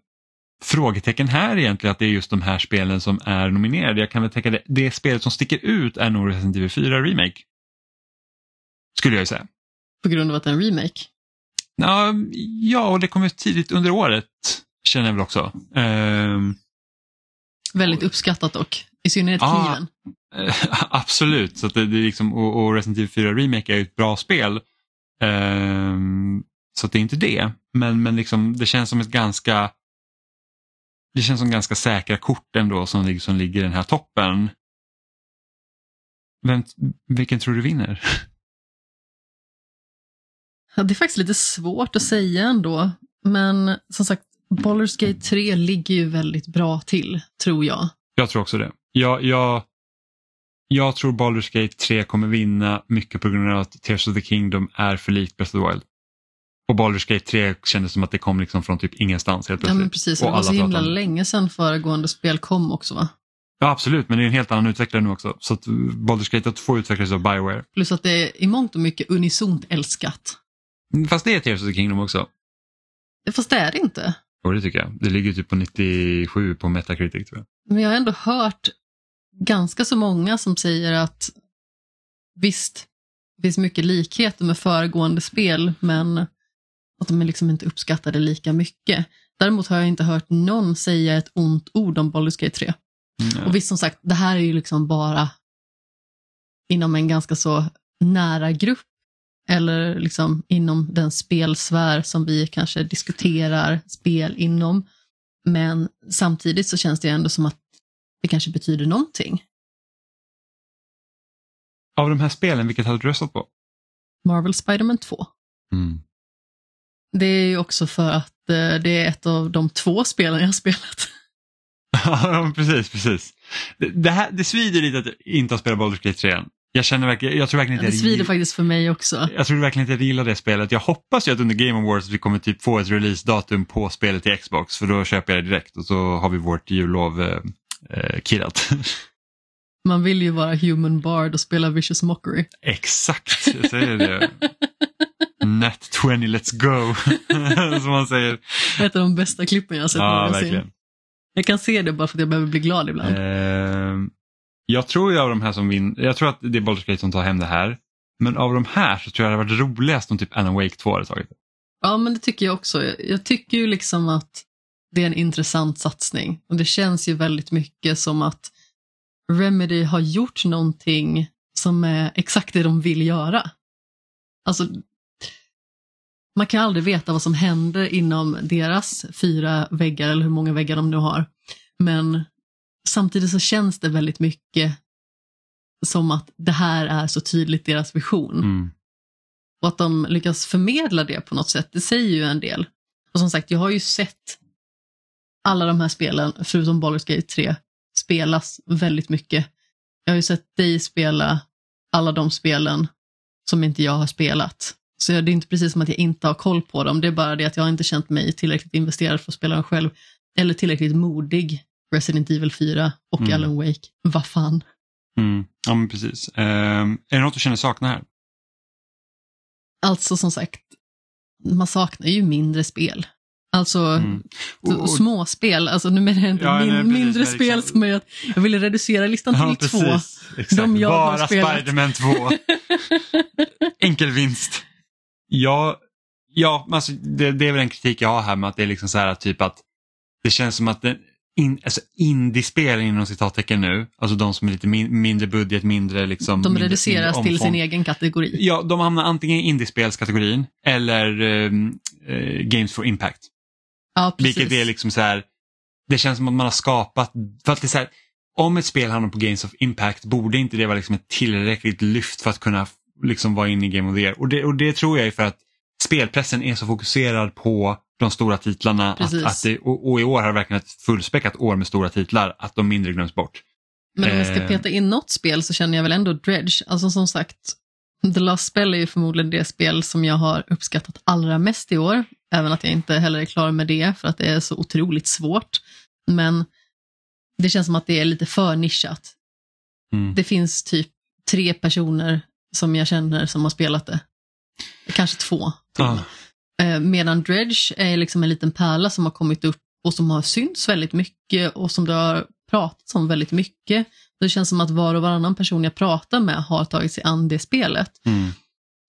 Speaker 1: frågetecken här egentligen att det är just de här spelen som är nominerade. Jag kan väl tänka det, det spelet som sticker ut är nog Resident Evil 4 Remake. Skulle jag ju säga.
Speaker 2: På grund av att det är en remake?
Speaker 1: Ja, ja och det kom ut tidigt under året känner jag väl också. Um,
Speaker 2: Väldigt uppskattat dock, i synnerhet kniven.
Speaker 1: absolut, så det, det är liksom, och, och Resident Evil 4 Remake är ett bra spel. Um, så det är inte det, men, men liksom, det känns som ett ganska det känns som ganska säkra kort ändå som, som ligger i den här toppen. Vem, vilken tror du vinner?
Speaker 2: Ja, det är faktiskt lite svårt att säga ändå. Men som sagt, Baldur's Gate 3 ligger ju väldigt bra till, tror jag.
Speaker 1: Jag tror också det. Jag, jag, jag tror Baldur's Gate 3 kommer vinna mycket på grund av att Tears of the Kingdom är för likt Breath of the Wild. Och Baldur's Gate 3 kändes som att det kom liksom från typ ingenstans helt
Speaker 2: plötsligt. Ja men precis, och det var så himla om... länge sedan föregående spel kom också va?
Speaker 1: Ja absolut, men det är en helt annan utvecklare nu också. Så att Baldur's Gate 2 utvecklades av Bioware.
Speaker 2: Plus att det är i mångt och mycket unisont älskat.
Speaker 1: Fast det är Tears of the Kingdom också.
Speaker 2: Fast det är det inte.
Speaker 1: Jo det tycker jag. Det ligger typ på 97 på Metacritic tror jag.
Speaker 2: Men jag har ändå hört ganska så många som säger att visst, det finns mycket likheter med föregående spel men att de liksom inte uppskattade lika mycket. Däremot har jag inte hört någon säga ett ont ord om Baldur's Gate 3. Mm. Och visst som sagt, det här är ju liksom bara inom en ganska så nära grupp eller liksom inom den spelsfär som vi kanske diskuterar spel inom. Men samtidigt så känns det ändå som att det kanske betyder någonting.
Speaker 1: Av de här spelen, vilket hade du röstat på?
Speaker 2: Marvel Spiderman 2. Mm. Det är ju också för att eh, det är ett av de två spelen jag har spelat.
Speaker 1: Ja, precis, precis. Det, det, här, det svider lite att inte ha spelat Baldur's Gate 3 jag känner verkligen, jag tror verkligen
Speaker 2: inte
Speaker 1: ja, Det
Speaker 2: svider jag, faktiskt för mig också.
Speaker 1: Jag tror verkligen inte jag gillar det spelet. Jag hoppas ju att under Game Awards vi kommer typ få ett releasedatum på spelet till Xbox för då köper jag det direkt och så har vi vårt jullov eh, eh kirrat.
Speaker 2: Man vill ju vara human bard och spela vicious mockery.
Speaker 1: Exakt, jag säger det. Net 20, let's go, som man säger.
Speaker 2: Ett av de bästa klippen jag har sett
Speaker 1: ja, någonsin. Verkligen.
Speaker 2: Jag kan se det bara för att jag behöver bli glad ibland.
Speaker 1: Eh, jag tror ju av de här som vinner, jag tror att det är Baldur's Gate som tar hem det här. Men av de här så tror jag det hade varit roligast om typ Alan Wake 2 hade tagit det.
Speaker 2: Ja, men det tycker jag också. Jag tycker ju liksom att det är en intressant satsning och det känns ju väldigt mycket som att Remedy har gjort någonting som är exakt det de vill göra. Alltså, man kan aldrig veta vad som händer inom deras fyra väggar eller hur många väggar de nu har. Men samtidigt så känns det väldigt mycket som att det här är så tydligt deras vision.
Speaker 1: Mm.
Speaker 2: Och att de lyckas förmedla det på något sätt, det säger ju en del. Och som sagt, jag har ju sett alla de här spelen, förutom Baldur's Gate 3, spelas väldigt mycket. Jag har ju sett dig spela alla de spelen som inte jag har spelat. Så det är inte precis som att jag inte har koll på dem, det är bara det att jag inte känt mig tillräckligt investerad för att spela dem själv. Eller tillräckligt modig. Resident Evil 4 och
Speaker 1: Mm.
Speaker 2: Alan Wake. Vad fan.
Speaker 1: Mm. Ja, men precis. Ehm, är det något du känner sakna här?
Speaker 2: Alltså som sagt, man saknar ju mindre spel. Alltså
Speaker 1: Mm. Och- och-
Speaker 2: små spel, alltså nu menar jag inte
Speaker 1: Ja, nej,
Speaker 2: min,
Speaker 1: precis,
Speaker 2: mindre
Speaker 1: men
Speaker 2: spel
Speaker 1: liksom-
Speaker 2: som är att jag ville reducera listan till
Speaker 1: Ja,
Speaker 2: två.
Speaker 1: precis. Exakt.
Speaker 2: De jag har
Speaker 1: Bara
Speaker 2: spelat.
Speaker 1: Spiderman 2. Enkel vinst. Ja, ja alltså, det, det är väl en kritik jag har här med att det är liksom så här typ att det känns som att den, in, alltså indiespel inom citattecken nu, alltså de som är lite min, mindre budget, mindre liksom.
Speaker 2: De
Speaker 1: mindre,
Speaker 2: reduceras
Speaker 1: mindre
Speaker 2: till sin egen kategori.
Speaker 1: Ja, de hamnar antingen i indiespelskategorin eller eh, Games for Impact.
Speaker 2: Ja, precis.
Speaker 1: Vilket är liksom så här, det känns som att man har skapat, för att det är så här, om ett spel hamnar på Games of Impact borde inte det vara liksom ett tillräckligt lyft för att kunna liksom vara inne i Game of the Year. Och det, och det tror jag är för att spelpressen är så fokuserad på de stora titlarna att,
Speaker 2: Precis.
Speaker 1: att det, och, och i år har det verkligen ett fullspäckat år med stora titlar, att de mindre glöms bort.
Speaker 2: Men om vi ska
Speaker 1: Eh.
Speaker 2: peta in något spel så känner jag väl ändå Dredge. Alltså som sagt, The Last Spell är ju förmodligen det spel som jag har uppskattat allra mest i år. Även att jag inte heller är klar med det för att det är så otroligt svårt. Men det känns som att det är lite för nischat.
Speaker 1: Mm.
Speaker 2: Det finns typ tre personer som jag känner som har spelat det. Kanske två.
Speaker 1: Ah.
Speaker 2: Eh, Medan Dredge är liksom en liten pärla som har kommit upp och som har synts väldigt mycket och som det har pratats om väldigt mycket. Det känns som att var och varannan person jag pratar med har tagit sig an det spelet.
Speaker 1: Mm.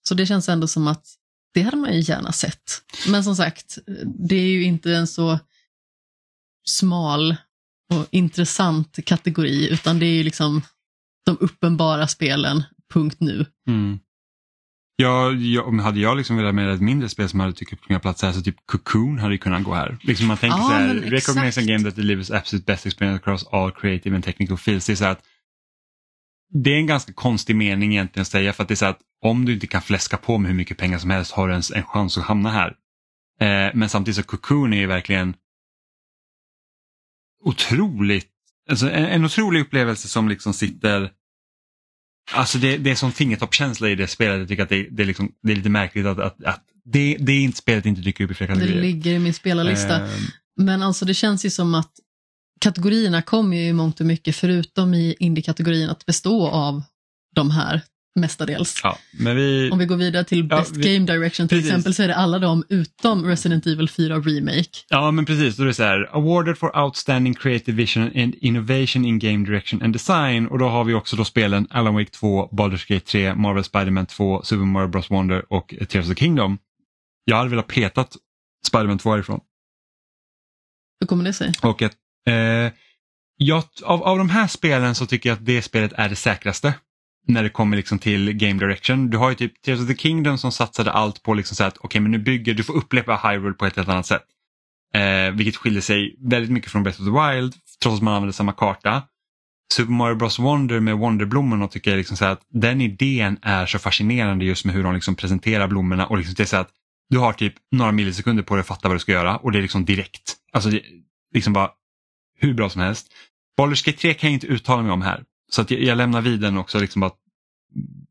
Speaker 2: Så det känns ändå som att det hade man ju gärna sett. Men som sagt, det är ju inte en så smal och intressant kategori, utan det är ju liksom de uppenbara spelen, punkt nu.
Speaker 1: Mm. Ja, ja, om hade jag liksom velat med ett mindre spel som hade tyckt upp många platser, så typ Cocoon hade ju kunnat gå här. Liksom man tänker
Speaker 2: Ja,
Speaker 1: så här, recognize a game that delivers absolute best experience across all creative and technical fields. Det är så här att det är en ganska konstig mening egentligen att säga för att det är så här att om du inte kan fläska på med hur mycket pengar som helst har du ens en chans att hamna här. Eh, men samtidigt så Cocoon är ju verkligen otroligt, alltså en, en otrolig upplevelse som liksom sitter Alltså det, det är som fingertoppskänsla i det spelet. Jag tycker att det, det, är, liksom, det är lite märkligt att, att, att det, det är inte spelet inte dyker upp i fler
Speaker 2: Det
Speaker 1: kategorier.
Speaker 2: ligger i min spelarlista.
Speaker 1: Ehm,
Speaker 2: Men alltså det känns ju som att kategorierna kommer ju i mångt och mycket, förutom i indie-kategorin, att bestå av de här mestadels.
Speaker 1: ja, vi,
Speaker 2: Om vi går vidare till
Speaker 1: Ja,
Speaker 2: Best
Speaker 1: vi-
Speaker 2: Game Direction till
Speaker 1: precis.
Speaker 2: exempel så är det alla de utom Resident Evil 4 Remake.
Speaker 1: ja men precis, då är det så här, awarded for outstanding creative vision and innovation in game direction and design och då har vi också då spelen Alan Wake 2, Baldur's Gate 3, Marvel Spider-Man 2, Super Mario Bros Wonder och Tears of the Kingdom. Jag hade velat petat Spider-Man 2 härifrån.
Speaker 2: Hur kommer det sig?
Speaker 1: Och att, eh, jag, av, av de här spelen så tycker jag att det spelet är det säkraste. När det kommer liksom till game direction. Du har ju typ Tears of the Kingdom som satsade allt på liksom så att okej men nu bygger, du får uppleva Hyrule på ett helt annat sätt. Eh, vilket skiljer sig väldigt mycket från Breath of the Wild trots att man använder samma karta. Super Mario Bros Wonder med Wonderblommorna tycker jag liksom så att den idén är så fascinerande just med hur de liksom presenterar blommorna och liksom det är så att du har typ några millisekunder på dig att fatta vad du ska göra och det är liksom direkt. Alltså det, liksom bara hur bra som helst. Baldur's Gate 3 kan jag inte uttala mig om här. Så att jag, jag lämnar vid den också liksom bara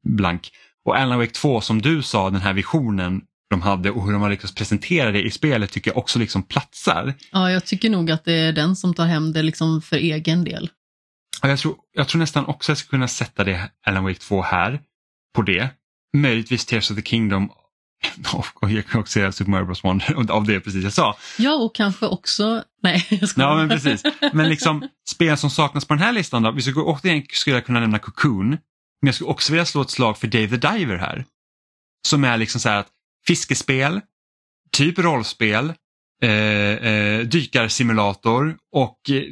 Speaker 1: blank. Och Alan Wake 2 som du sa, den här visionen de hade och hur de har lyckats presentera det i spelet tycker jag också liksom platsar.
Speaker 2: Ja, jag tycker nog att det är den som tar hem det liksom för egen del.
Speaker 1: Och jag, tror, jag tror nästan också jag ska kunna sätta det Alan Wake 2 här på det. Möjligtvis Tears of the Kingdom och jag kan också säga Super Mario Bros Wonder av det precis jag sa.
Speaker 2: Ja, och kanske också... Nej, jag skojar.
Speaker 1: Ja men precis. Men liksom spel som saknas på den här listan då. Vi skulle återigen skulle jag kunna nämna Cocoon. Men jag skulle också vilja slå ett slag för Dave the Diver här. Som är liksom så här att fiskespel, typ rollspel, eh, eh, dykarsimulator och eh,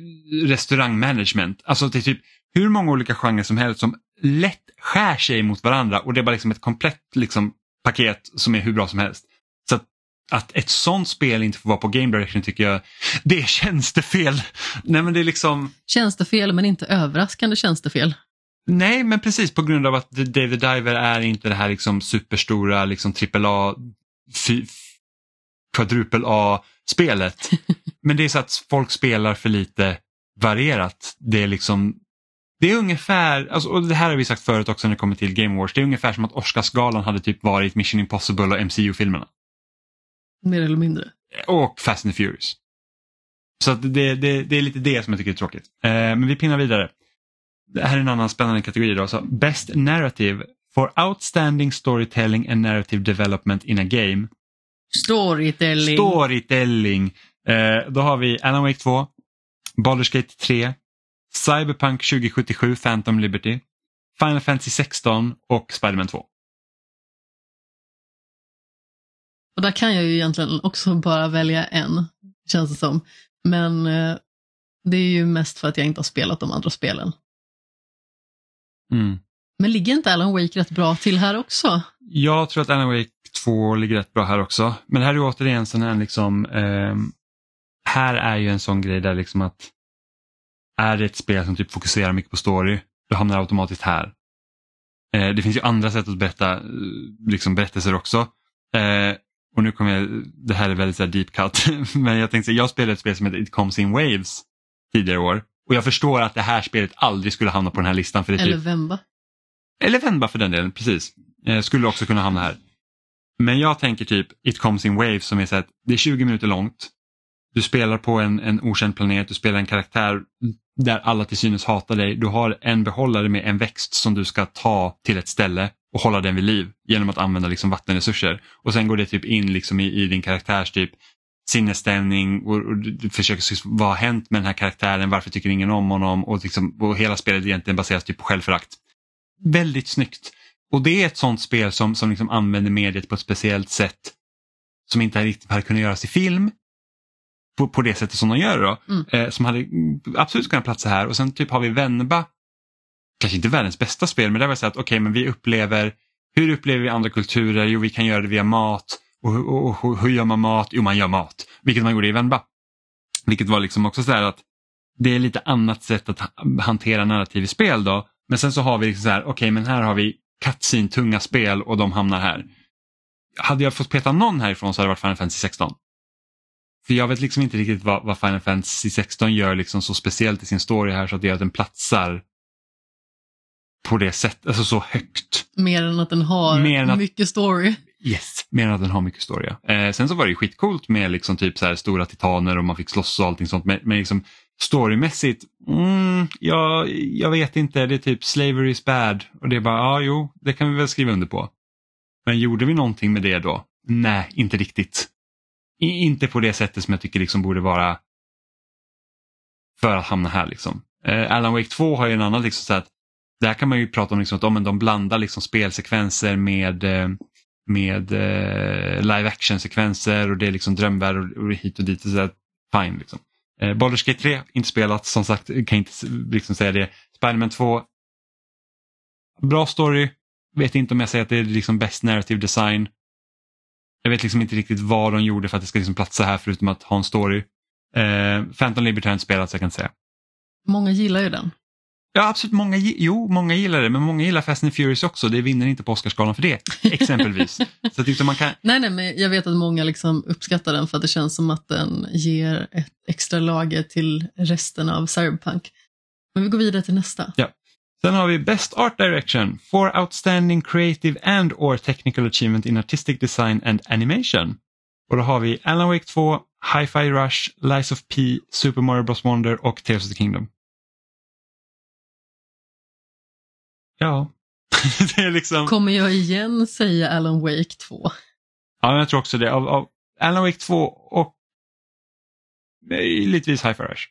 Speaker 1: restaurangmanagement. Alltså det är typ hur många olika genrer som helst som lätt skär sig mot varandra och det är bara liksom ett komplett liksom, paket som är hur bra som helst. Så att, att ett sånt spel inte får vara på Game Direction tycker jag, det är tjänstefel. Nej men det är liksom,
Speaker 2: Tjänstefel, men inte överraskande tjänstefel.
Speaker 1: Nej, men precis på grund av att the Diver är inte det här liksom superstora liksom AAA, kvadrupel A-spelet. men det är så att folk spelar för lite varierat. Det är liksom det är ungefär, alltså, och det här har vi sagt förut också när det kommer till Game Wars, det är ungefär som att Oscarsgalan hade typ varit Mission Impossible och MCU-filmerna.
Speaker 2: Mer eller mindre.
Speaker 1: Och Fast and the Furious. Så det, det, det är lite det som jag tycker är tråkigt. Eh, men vi pinnar vidare. Det här är en annan spännande kategori. Då. Så Best Narrative for Outstanding Storytelling and Narrative Development in a Game.
Speaker 2: Storytelling.
Speaker 1: Storytelling. Eh, då har vi Alan Wake 2, Baldur's Gate 3, Cyberpunk 2077 Phantom Liberty, Final Fantasy 16 och Spiderman 2.
Speaker 2: Och där kan jag ju egentligen också bara välja en, känns det som. Men eh, det är ju mest för att jag inte har spelat de andra spelen.
Speaker 1: Mm.
Speaker 2: Men ligger inte Alan Wake rätt bra till här också?
Speaker 1: Jag tror att Alan Wake 2 ligger rätt bra här också. Men här är återigen sån här liksom, eh, här är ju en sån grej där liksom att är det ett spel som typ fokuserar mycket på story, då hamnar det automatiskt här. Eh, det finns ju andra sätt att berätta eh, liksom berättelser också. Eh, och nu kommer jag, det här är väldigt så deep cut, men jag tänkte jag spelade ett spel som heter It comes in waves tidigare år och jag förstår att det här spelet aldrig skulle hamna på den här listan. För det
Speaker 2: Eller
Speaker 1: typ,
Speaker 2: Vemba.
Speaker 1: eller Vemba för den delen, precis. Eh, skulle också kunna hamna här. Men jag tänker typ It comes in waves som är så att det är 20 minuter långt. Du spelar på en, en okänd planet, du spelar en karaktär där alla till synes hatar dig. Du har en behållare med en växt som du ska ta till ett ställe och hålla den vid liv genom att använda liksom vattenresurser. Och sen går det typ in liksom i, i din karaktärs typ sinnesstämning och, och du försöker se vad har hänt med den här karaktären, varför tycker ingen om honom och, liksom, och hela spelet egentligen baseras typ på självförakt. Väldigt snyggt. Och det är ett sånt spel som, som liksom använder mediet på ett speciellt sätt som inte riktigt hade kunnat göras i film på, på det sättet som de gör då.
Speaker 2: Mm.
Speaker 1: Eh, som hade absolut kunnat platsa här och sen typ har vi Venba, kanske inte världens bästa spel men det var så att okej okay, men vi upplever, hur upplever vi andra kulturer? Jo vi kan göra det via mat och, och, och, och hur gör man mat? Jo man gör mat, vilket man gjorde i Venba. Vilket var liksom också så här att det är lite annat sätt att hantera narrativ i spel då. Men sen så har vi liksom så här, okej okay, men här har vi cutscene tunga spel och de hamnar här. Hade jag fått peta någon härifrån så hade det varit Final Fantasy 16. För jag vet liksom inte riktigt vad, vad Final Fantasy 16 gör liksom så speciellt i sin story här så att det gör att den platsar på det sättet, alltså så högt.
Speaker 2: Mer än att den har
Speaker 1: Mer att-
Speaker 2: mycket story.
Speaker 1: Yes, mer än att den har mycket story. ja. Eh, sen så var det ju skitcoolt med liksom typ så här stora titaner och man fick slåss och allting sånt. Men, men liksom storymässigt, mm, ja, jag vet inte, det är typ slavery is bad. Och det är bara, ja jo, det kan vi väl skriva under på. Men gjorde vi någonting med det då? Nej, inte riktigt. Inte på det sättet som jag tycker liksom borde vara för att hamna här. Liksom. Eh, Alan Wake 2 har ju en annan, liksom, så att, där kan man ju prata om liksom, att oh, men de blandar liksom, spelsekvenser med, eh, med eh, live action-sekvenser och det är liksom drömvärld och, och hit och dit. Och så att, fine liksom. Eh, Baldur's Gate 3, inte spelat, som sagt, kan inte liksom säga det. Spiderman 2, bra story, vet inte om jag säger att det är liksom bäst narrative design. Jag vet liksom inte riktigt vad de gjorde för att det ska liksom platsa här förutom att ha en story. Eh, Phantom Liberty har jag inte spelat så jag kan inte säga.
Speaker 2: Många gillar ju den.
Speaker 1: Ja absolut, många, jo, många gillar det men många gillar Fast and Furious också. Det vinner inte på Oscarsgalan för det, exempelvis. så att liksom man kan,
Speaker 2: Nej, nej, men jag vet att många liksom uppskattar den för att det känns som att den ger ett extra lager till resten av Cyberpunk. Men vi går vidare till nästa.
Speaker 1: Sen har vi Best Art Direction for Outstanding Creative and or Technical Achievement in Artistic Design and Animation. Och då har vi Alan Wake 2, Hi-Fi Rush, Lies of P, Super Mario Bros Wonder och Tears of the Kingdom. Ja, det är liksom...
Speaker 2: Kommer jag igen säga Alan Wake 2?
Speaker 1: Ja, jag tror också det. Av, av Alan Wake 2 och möjligtvis Hi-Fi Rush.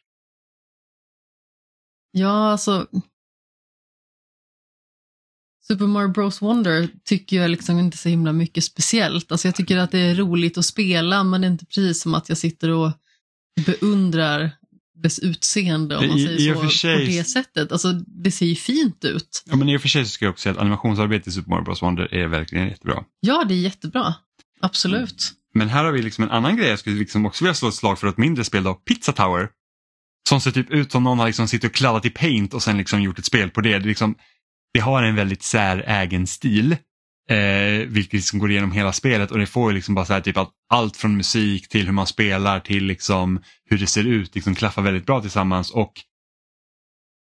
Speaker 2: Ja, alltså... Super Mario Bros Wonder tycker jag liksom inte så himla mycket speciellt. Alltså jag tycker att det är roligt att spela men det är inte precis som att jag sitter och beundrar dess utseende om man
Speaker 1: I-
Speaker 2: säger så
Speaker 1: sig-
Speaker 2: på det sättet. Alltså det ser ju fint ut.
Speaker 1: Ja, men i och för sig så ska jag också säga att animationsarbetet i Super Mario Bros Wonder är verkligen jättebra.
Speaker 2: Ja, det är jättebra. Absolut.
Speaker 1: Men här har vi liksom en annan grej jag skulle liksom också vilja slå ett slag för ett mindre spel då, Pizza Tower. Som ser typ ut som någon har liksom suttit och kladdat i paint och sen liksom gjort ett spel på det. det är liksom, det har en väldigt särägen stil. Eh, vilket liksom går igenom hela spelet och det får ju liksom bara så här, typ att allt från musik till hur man spelar till liksom hur det ser ut liksom klaffar väldigt bra tillsammans och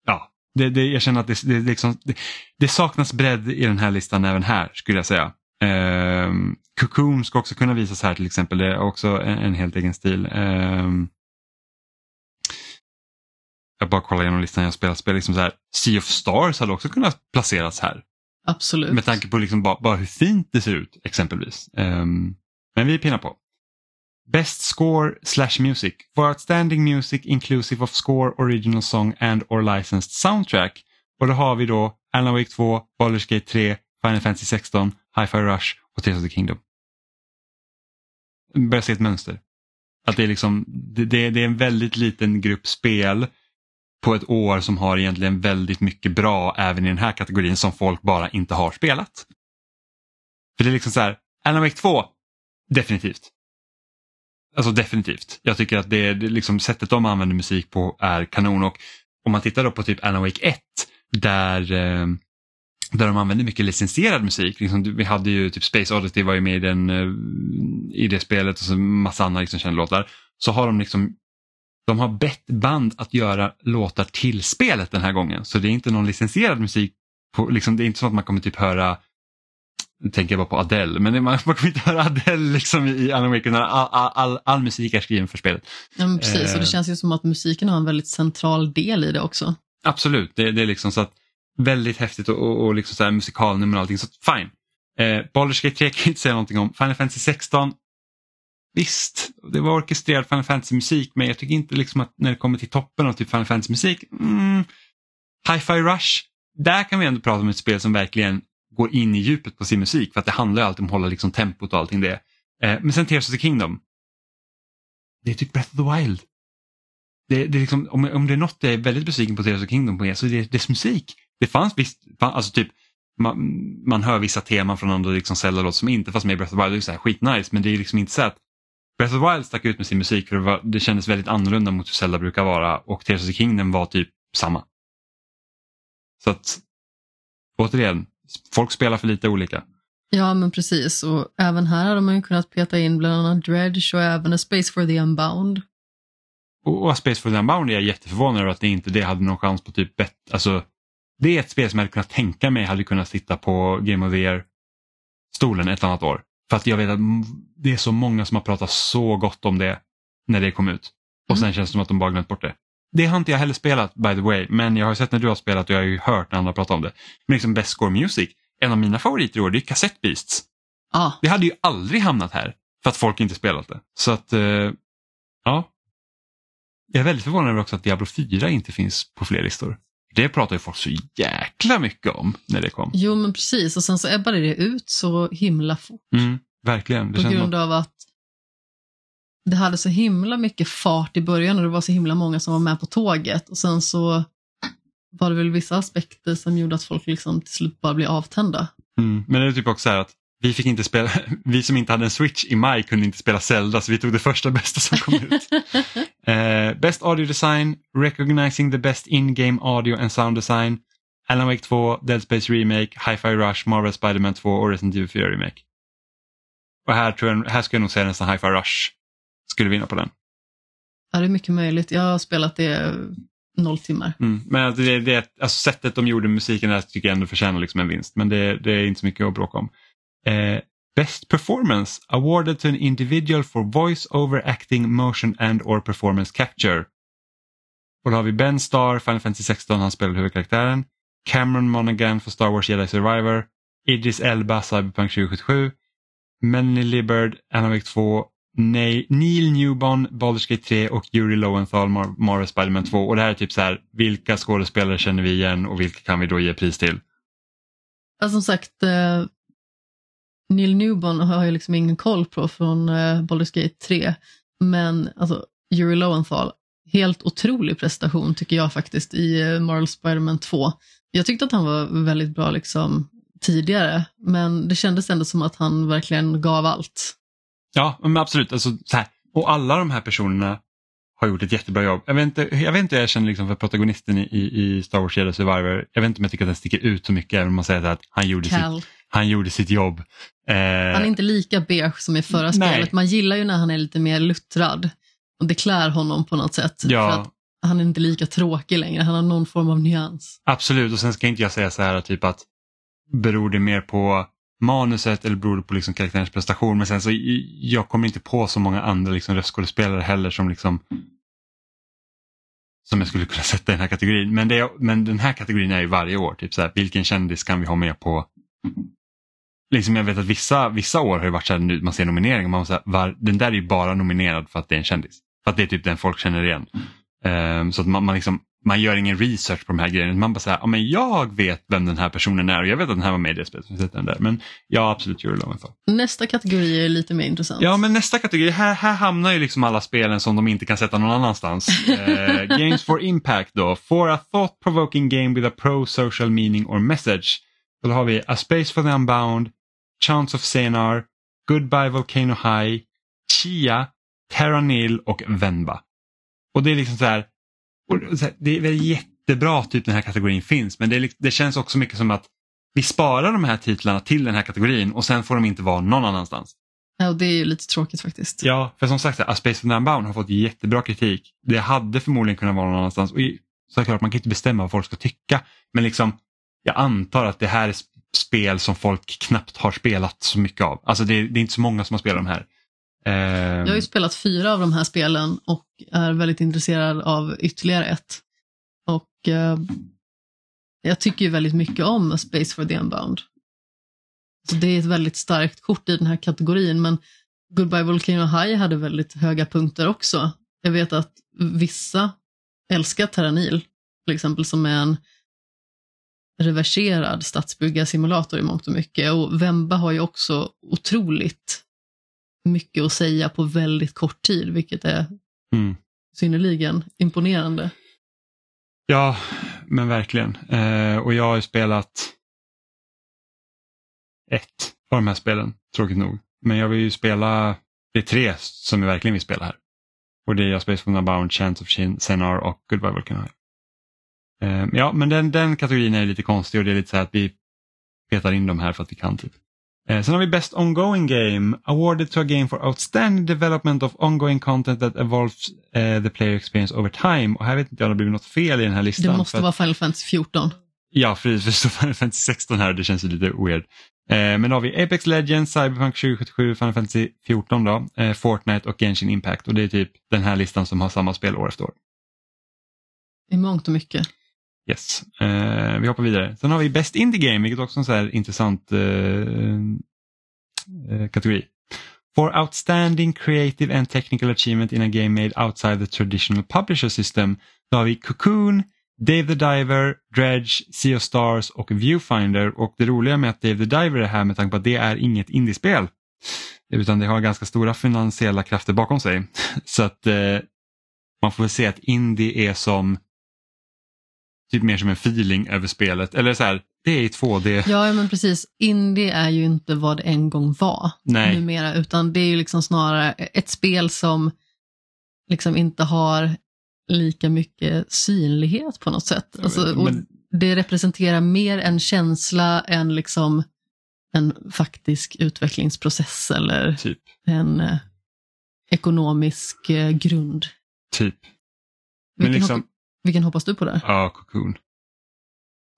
Speaker 1: ja, det, det, jag känner att det, det, liksom, det, det saknas bredd i den här listan även här skulle jag säga. Eh, Cocoon ska också kunna visas här till exempel, det är också en, en helt egen stil. Eh, jag bara kollar igenom listan jag spelat spel, liksom så här, Sea of Stars hade också kunnat placeras här.
Speaker 2: Absolut.
Speaker 1: Med tanke på liksom bara, bara hur fint det ser ut exempelvis. Um, men vi pinnar på. Best score slash music. For outstanding music inclusive of score, original song and or licensed soundtrack. Och då har vi då Alan Wake 2, Baldur's Gate 3, Final Fantasy 16, Hi-Fi Rush och Tears of the Kingdom. Börjar se ett mönster. Att det är, liksom, det, det är en väldigt liten grupp spel på ett år som har egentligen väldigt mycket bra även i den här kategorin som folk bara inte har spelat. För det är liksom så här, Alan Wake 2, definitivt. Alltså definitivt. Jag tycker att det, det liksom sättet de använder musik på är kanon och om man tittar då på typ Alan Wake 1 där, eh, där de använder mycket licensierad musik. Liksom, vi hade ju typ Space Oddity var ju med i, den, eh, i det spelet och så massa andra liksom kända låtar. Så har de liksom de har bett band att göra låtar till spelet den här gången. Så det är inte någon licensierad musik. På, liksom, det är inte så att man kommer typ höra nu tänker jag bara på Adele, men man, man kommer inte höra Adele liksom i Alan Wake när all, all, all, all, musik är skriven för spelet.
Speaker 2: Ja, precis, och det eh. känns ju som att musiken har en väldigt central del i det också.
Speaker 1: Absolut, det, det är liksom så att väldigt häftigt och, och, och liksom så här musikalnummer och allting, så fine. Eh, Baldur's Gate 3 kan jag inte säga någonting om. Final Fantasy 16 Visst, det var orkestrerad Final Fantasy-musik men jag tycker inte liksom att när det kommer till toppen av typ Final Fantasy-musik, mm, Hi-Fi Rush, där kan vi ändå prata om ett spel som verkligen går in i djupet på sin musik för att det handlar ju alltid om att hålla liksom tempot och allting det. Eh, men sen Tears of the Kingdom, det är typ Breath of the Wild. Det, det är liksom, om, om det är något jag är väldigt besviken på Tears of the Kingdom på så är det dess musik. Det fanns visst, alltså typ man, man hör vissa teman från andra liksom Zelda-låtar som inte fanns med i Breath of the Wild, det är så här skitnice men det är liksom inte så att Breath of the Wild stack ut med sin musik för det, var, det kändes väldigt annorlunda mot hur Zelda brukar vara och Tears of the Kingdom var typ samma. Så att återigen, folk spelar för lite olika.
Speaker 2: Ja men precis och även här hade man ju kunnat peta in bland annat Dredge och även A Space for the Unbound.
Speaker 1: Och, och Space for the Unbound är jag jätteförvånad över att det inte det hade någon chans på typ bett, alltså det är ett spel som jag hade kunnat tänka mig hade kunnat sitta på Game of the Year stolen ett annat år. För att jag vet att det är så många som har pratat så gott om det när det kom ut. Och sen mm. känns det som att de bara glömt bort det. Det har inte jag heller spelat by the way, men jag har sett när du har spelat och jag har ju hört när andra pratat om det. Men liksom Best Score Music, en av mina favoriter i år, det är Cassette Beasts.
Speaker 2: Ah.
Speaker 1: Det hade ju aldrig hamnat här för att folk inte spelat det. Så att, eh, ja. Jag är väldigt förvånad över också att Diablo 4 inte finns på fler listor. Det pratar ju folk så jäkla mycket om när det kom.
Speaker 2: Jo men precis och sen så ebbade det ut så himla fort.
Speaker 1: Mm, verkligen.
Speaker 2: Det på grund av att det hade så himla mycket fart i början och det var så himla många som var med på tåget och sen så var det väl vissa aspekter som gjorde att folk liksom till slut bara blev avtända.
Speaker 1: Mm, men det är typ också så här att vi fick inte spela, vi som inte hade en switch i maj kunde inte spela Zelda så vi tog det första bästa som kom ut. uh, best audio design, recognizing the best in-game audio and sound design, Alan Wake 2, Dead Space Remake, Hi-Fi Rush, Marvel Spiderman 2 och Resident Evil 4 Remake. Och här, tror jag, här skulle jag nog säga nästan Hi-Fi Rush skulle vinna på den.
Speaker 2: Ja, det är mycket möjligt. Jag har spelat det noll timmar.
Speaker 1: Mm, men det, det, alltså sättet de gjorde musiken där tycker jag ändå förtjänar liksom en vinst. Men det, det är inte så mycket att bråka om. Eh, Best Performance awarded to an individual for voice over acting, motion and or performance capture. Och då har vi Ben Starr, Final Fantasy 16, han spelar huvudkaraktären. Cameron Monaghan för Star Wars Jedi Survivor. Idris Elba, Cyberpunk 2077. Melanie Libbard, Anavik 2. Neil Newbon, Baldur's Gate 3 och Yuri Lowenthal, Mar Marvel Spiderman 2. Och det här är typ så här, vilka skådespelare känner vi igen och vilka kan vi då ge pris till?
Speaker 2: Ja, som sagt, eh, Neil Newborn har jag liksom ingen koll på från eh, Baldur's Gate 3. Men alltså, Yuri Lowenthal, helt otrolig prestation tycker jag faktiskt i eh, Marvel Spiderman 2. Jag tyckte att han var väldigt bra liksom tidigare, men det kändes ändå som att han verkligen gav allt.
Speaker 1: Ja, men absolut. Alltså, så här. Och alla de här personerna har gjort ett jättebra jobb. Jag vet inte, jag, vet inte hur jag känner liksom för protagonisten i, i Star Wars Jedi Survivor. Jag vet inte om jag tycker att den sticker ut så mycket även om man säger att han gjorde,
Speaker 2: Cal.
Speaker 1: sitt, han gjorde sitt jobb. Eh,
Speaker 2: Han är inte lika beige som i förra
Speaker 1: Nej.
Speaker 2: spelet. Man gillar ju när han är lite mer luttrad. Och det klär honom på något sätt.
Speaker 1: Ja.
Speaker 2: För att han är inte lika tråkig längre. Han har någon form av nyans.
Speaker 1: Absolut, och sen ska inte jag säga så här typ att beror det mer på manuset eller beror det på liksom karaktärens prestation. Men sen så jag kommer inte på så många andra liksom röstskådespelare heller som liksom som jag skulle kunna sätta i den här kategorin. Men, det men den här kategorin är ju varje år. Typ så här, vilken kändis kan vi ha med på Liksom jag vet att vissa, vissa år har det varit så här, nu, man ser nomineringar man så här, var, den där är ju bara nominerad för att det är en kändis. För att det är typ den folk känner igen. Um, så att man, man, liksom, man gör ingen research på de här grejerna. Man bara säger, ja men jag vet vem den här personen är och jag vet att den här var med i det spelet. så den där. Men ja, absolut Euro Thought.
Speaker 2: Nästa kategori är lite mer intressant.
Speaker 1: Ja, men nästa kategori, här, här hamnar ju liksom alla spelen som de inte kan sätta någon annanstans. Eh, games for impact då. For a thought provoking game with a pro social meaning or message. Då har vi A Space for the Unbound, Chance of Senar, Goodbye Volcano High, Chia, Terra Nil och Venba. Och det är liksom så här, det är väl jättebra typ den här kategorin finns men det, det känns också mycket som att vi sparar de här titlarna till den här kategorin och sen får de inte vara någon annanstans.
Speaker 2: Ja, och det är ju lite tråkigt faktiskt.
Speaker 1: Ja, för som sagt, A Space for Unbound har fått jättebra kritik. Det hade förmodligen kunnat vara någon annanstans. Och såklart, man kan inte bestämma vad folk ska tycka. Men liksom, jag antar att det här är sp- spel som folk knappt har spelat så mycket av. Alltså det, är- det är inte så många som har spelat de här. Ehm.
Speaker 2: Jag har ju spelat fyra av de här spelen och är väldigt intresserad av ytterligare ett. Och eh, jag tycker ju väldigt mycket om Space for the Unbound. Så det är ett väldigt starkt kort i den här kategorin, men Goodbye Volcano High hade väldigt höga punkter också. Jag vet att vissa älskar Terranil, till exempel, som är en reverserad stadsbyggarsimulator i mångt och mycket. Och Vemba har ju också otroligt mycket att säga på väldigt kort tid, vilket är
Speaker 1: mm.
Speaker 2: synnerligen imponerande.
Speaker 1: Ja, men verkligen. Eh, och jag har ju spelat ett av de här spelen, tråkigt nog. Men jag vill ju spela, det är tre som jag verkligen vill spela här. Och det är A Space from the Bound, Chance of Senar och Goodbye Volcano High. Eh, ja, men den, den kategorin är lite konstig och det är lite så här att vi petar in dem här för att vi kan. typ. Eh, sen har vi Best Ongoing Game, awarded to a game for outstanding development of ongoing content that evolves eh, the player experience over time. Och här vet inte jag om det blivit något fel i den här listan.
Speaker 2: Det måste vara Final Fantasy 14.
Speaker 1: Ja, för det står Final Fantasy 16 här det känns lite weird. Eh, men då har vi Apex Legends, Cyberpunk 2077, Final Fantasy 14 då, eh, Fortnite och Genshin Impact. Och det är typ den här listan som har samma spel år efter år.
Speaker 2: I mångt och mycket.
Speaker 1: Yes. Eh, vi hoppar vidare. Sen har vi Best Indie Game, vilket också är en så här intressant eh, eh, kategori. For outstanding creative and technical achievement in a game made outside the traditional publisher system, då har vi Cocoon, Dave the Diver, Dredge, Sea of Stars och Viewfinder. Och det roliga med att Dave the Diver är här med tanke på att det är inget indiespel. Utan det har ganska stora finansiella krafter bakom sig. Så att eh, man får väl se att indie är som typ mer som en feeling över spelet. Eller så här, det är i 2D.
Speaker 2: Ja, men precis. Indie är ju inte vad det en gång var
Speaker 1: Nej.
Speaker 2: numera, utan det är ju liksom snarare ett spel som liksom inte har lika mycket synlighet på något sätt. Alltså, och
Speaker 1: Men-
Speaker 2: Det representerar mer en känsla än liksom en faktisk utvecklingsprocess eller
Speaker 1: Typ.
Speaker 2: en eh, ekonomisk eh, grund.
Speaker 1: Typ. Men
Speaker 2: Vilken,
Speaker 1: liksom,
Speaker 2: vilken hoppas du på där?
Speaker 1: ja, Cocoon.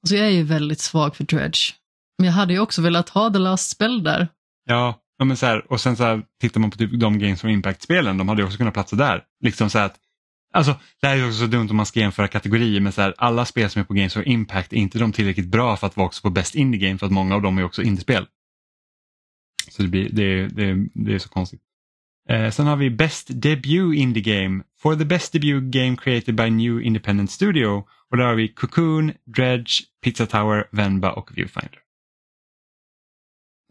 Speaker 2: Alltså jag är ju väldigt svag för Dredge. Men jag hade ju också velat ha The Last Spell där.
Speaker 1: Ja, ja men så här, och sen så här, tittar man på typ de Games from Impact-spelen, de hade ju också kunnat platsa där. Liksom så att, alltså, det här är ju också så dumt om man ska jämföra kategorier, men så här, alla spel som är på Games from Impact är inte de tillräckligt bra för att vara också på Best Indie Game, för att många av dem är också indiespel. Så det, blir, det, det, det är så konstigt. Eh, sen har vi Best Debut Indie Game. For the Best Debut Game Created by New Independent Studio. Och där har vi Cocoon, Dredge, Pizza Tower, Venba och Viewfinder.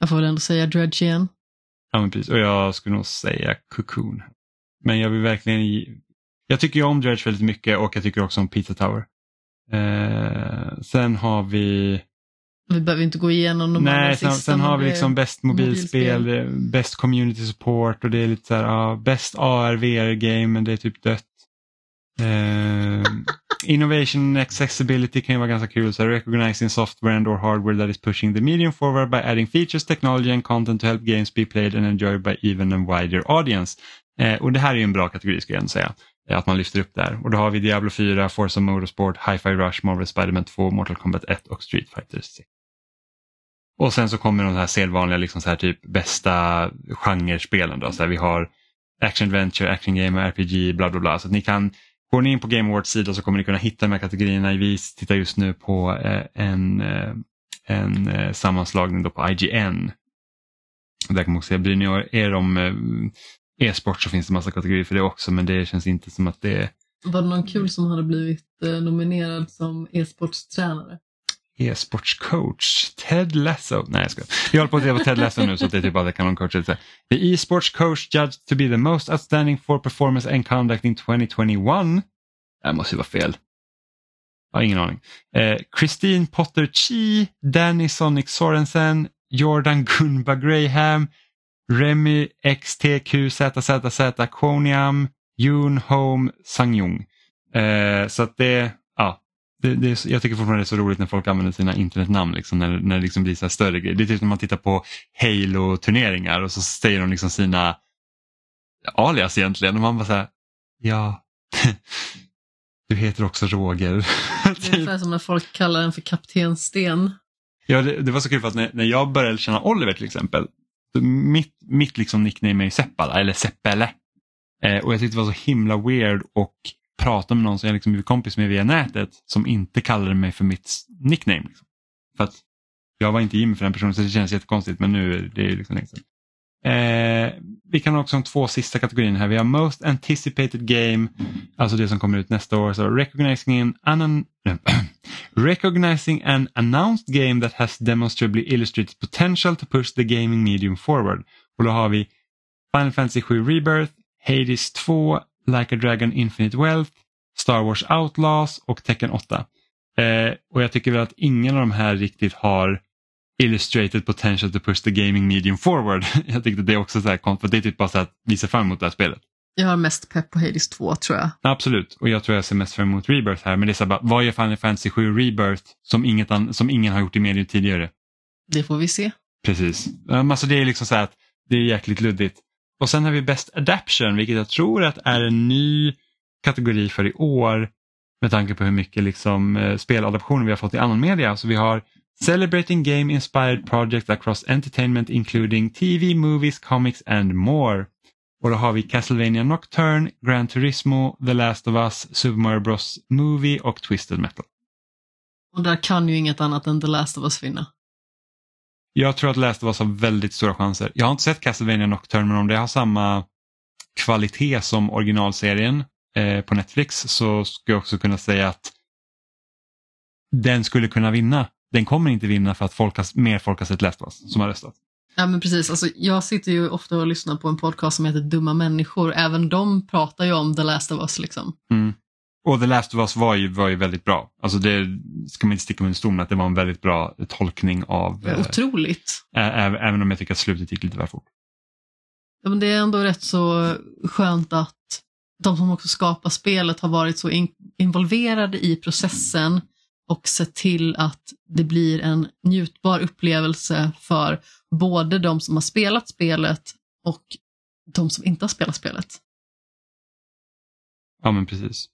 Speaker 2: Jag får väl ändå säga Dredge igen.
Speaker 1: Ja, men precis. Och jag skulle nog säga Cocoon. Men jag vill verkligen ge... Jag tycker ju om Dredge väldigt mycket och jag tycker också om Pizza Tower. Eh, sen har vi...
Speaker 2: Vi behöver inte gå igenom de
Speaker 1: Nej, sen, sen har vi liksom bäst mobilspel,
Speaker 2: mobilspel.
Speaker 1: bäst community support och det är lite så här, ja, bäst AR VR game men det är typ dött. Eh, innovation accessibility kan ju vara ganska kul. Så recognizing software and or hardware that is pushing the medium forward by adding features, technology and content to help games be played and enjoyed by even a wider audience. Eh, och det här är ju en bra kategori ska jag ändå säga. eh, Att man lyfter upp där. Och då har vi Diablo 4, Forza Motorsport, Hi-Fi Rush, Marvel Spider-Man 2, Mortal Kombat 1 och Street Fighter 6. Och sen så kommer de här sedvanliga liksom så här typ bästa genrespelen. Då. Så här, vi har Action Adventure, Action Game, RPG, bla bla bla. Så att ni kan, går ni in på Game Awards sida så kommer ni kunna hitta de här kategorierna. Vi tittar just nu på eh, en, eh, en eh, sammanslagning då på IGN. Där kan man också se, bryr ni er om e-sport så finns det massa kategorier för det också men det känns inte som att det är
Speaker 2: Var det någon kul som hade blivit nominerad som e-sportstränare?
Speaker 1: E-sportscoach. Ted Lasso. Nej jag skojar. Jag håller på att titta på Ted Lasso nu så det är typ bara kanoncoacher. The e-sports coach judged to be the most outstanding for performance and conduct in 2021. Det här måste ju vara fel. Jag har ingen aning. Eh, Christine Potter Chi, Danny Sonic Sorensen, Jordan Gunba Graham, Remy XTQZZZ Koniam, Yoon Home Sangyong. Eh, så att det, ja, det, det, är jag tycker fortfarande det är så roligt när folk använder sina internetnamn liksom, när, när det liksom blir så större grejer. Det är typ när man tittar på Halo-turneringar och så säger de liksom sina alias egentligen och man bara så här, ja, du heter också Roger.
Speaker 2: Det är ungefär som när folk kallar en för Kapten Sten.
Speaker 1: Ja, det, det var så kul för att när, när jag började känna Oliver till exempel, mitt, mitt liksom nickname är Seppala, eller Seppele. Eh, och jag tyckte det var så himla weird och prata med någon som jag liksom blivit kompis med via nätet som inte kallade mig för mitt nickname. Liksom. För att jag var inte Jimmy för den personen så det känns jättekonstigt men nu är det ju liksom länge sedan. Eh, vi kan också ha de två sista kategorierna här. Vi har Most Anticipated Game, alltså det som kommer ut nästa år. Så recognizing an, an, recognizing an announced game that has demonstrably illustrated potential to push the gaming medium forward. Och då har vi Final Fantasy 7 Rebirth, Hades 2, Like a Dragon Infinite Wealth, Star Wars Outlaws och Tekken 8. Eh, och jag tycker väl att ingen av de här riktigt har illustrated potential to push the gaming medium forward. jag tyckte det också så här konstigt, för det är typ bara så att vi ser fram emot det här spelet.
Speaker 2: Jag har mest pepp på Hades 2 tror jag.
Speaker 1: Absolut, och jag tror jag ser mest fram emot Rebirth här, men det är så här bara, vad gör Final Fantasy 7 Rebirth som, inget som ingen har gjort i medium tidigare?
Speaker 2: Det får vi se.
Speaker 1: Precis. Um, alltså det är liksom så här att det är jäkligt luddigt. Och sen har vi Best Adaption, vilket jag tror att är en ny kategori för i år med tanke på hur mycket liksom, eh, speladaptioner vi har fått i annan media. Så vi har Celebrating Game Inspired Projects Across Entertainment including TV, Movies, Comics and more. Och då har vi Castlevania Nocturne, Gran Turismo, The Last of Us, Super Mario Bros Movie och Twisted Metal.
Speaker 2: Och där kan ju inget annat än The Last of Us vinna.
Speaker 1: Jag tror att Last of Us har väldigt stora chanser. Jag har inte sett Castlevania Nocturne men om det har samma kvalitet som originalserien eh, på Netflix så skulle jag också kunna säga att den skulle kunna vinna. Den kommer inte vinna för att folk har, mer folk har sett Last of Us som har röstat.
Speaker 2: Ja men precis, alltså, jag sitter ju ofta och lyssnar på en podcast som heter Dumma människor. Även de pratar ju om The Last of Us liksom.
Speaker 1: Mm. Och The Last of Us var ju, var ju väldigt bra. Alltså det ska man inte sticka under stol med att det var en väldigt bra tolkning av, eh,
Speaker 2: Otroligt.
Speaker 1: ä- ä- även om jag tycker att slutet gick lite väl fort.
Speaker 2: Ja, men det är ändå rätt så skönt att de som också skapar spelet har varit så in involverade i processen och sett till att det blir en njutbar upplevelse för både de som har spelat spelet och de som inte har spelat spelet.
Speaker 1: Ja men precis.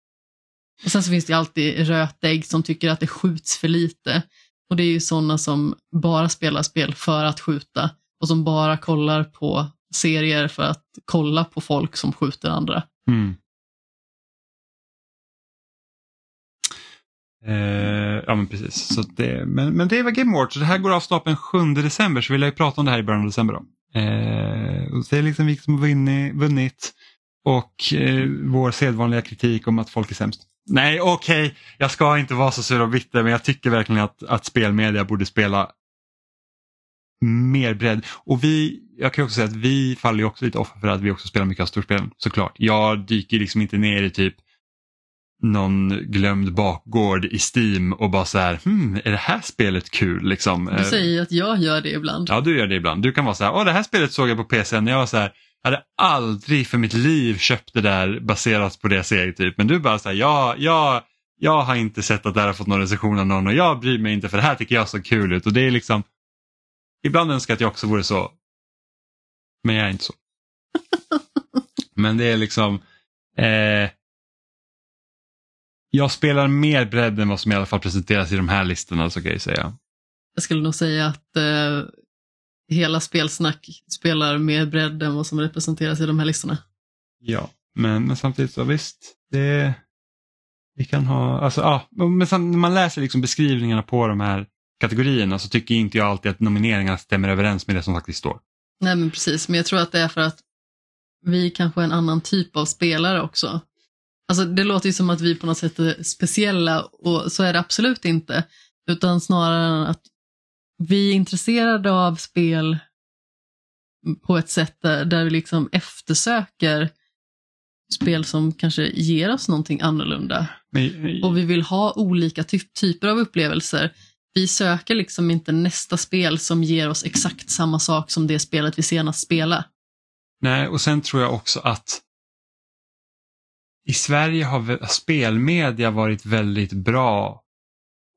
Speaker 2: Och sen så finns det alltid rötägg som tycker att det skjuts för lite. Och det är ju sådana som bara spelar spel för att skjuta och som bara kollar på serier för att kolla på folk som skjuter andra.
Speaker 1: Mm. Eh, ja men precis. Så det, men, men det var Game Awards. Så det här går av stapeln 7 december så vi lär ju prata om det här i början av december. Då. Eh, och det är liksom vi som har vunnit, vunnit och eh, vår sedvanliga kritik om att folk är sämst. Nej okej, jag ska inte vara så sur och bitter men jag tycker verkligen att, att spelmedia borde spela mer bredd. Och vi, jag kan också säga att vi faller ju också lite offer för att vi också spelar mycket av storspelen såklart. Jag dyker liksom inte ner i typ någon glömd bakgård i Steam och bara så här, hmm, är det här spelet kul liksom?
Speaker 2: Du säger ju att jag gör det ibland.
Speaker 1: Ja, du gör det ibland. Du kan vara så här, åh det här spelet såg jag på PC när jag var så här, jag hade aldrig för mitt liv köpt det där baserat på det jag ser. Typ. Men du bara så här, ja, ja, jag har inte sett att det här har fått någon recension av någon och jag bryr mig inte för det här tycker jag så kul ut. Och det är liksom, ibland önskar jag att jag också vore så. Men jag är inte så. Men det är liksom, eh, jag spelar mer bredd än vad som i alla fall presenteras i de här listorna så kan jag säga.
Speaker 2: Jag skulle nog säga att eh, hela spelsnack spelar mer bredd än vad som representeras i de här listorna.
Speaker 1: Ja, men, men samtidigt så visst, det, vi kan ha, alltså ja, men sen, när man läser liksom beskrivningarna på de här kategorierna så tycker inte jag alltid att nomineringarna stämmer överens med det som faktiskt står.
Speaker 2: Nej men precis, men jag tror att det är för att vi kanske är en annan typ av spelare också. Alltså det låter ju som att vi på något sätt är speciella och så är det absolut inte. Utan snarare att vi är intresserade av spel på ett sätt där, där vi liksom eftersöker spel som kanske ger oss någonting annorlunda.
Speaker 1: Men,
Speaker 2: Och vi vill ha olika typ, typer av upplevelser. Vi söker liksom inte nästa spel som ger oss exakt samma sak som det spelet vi senast spelade.
Speaker 1: nej, och sen tror jag också att i Sverige har spelmedia varit väldigt bra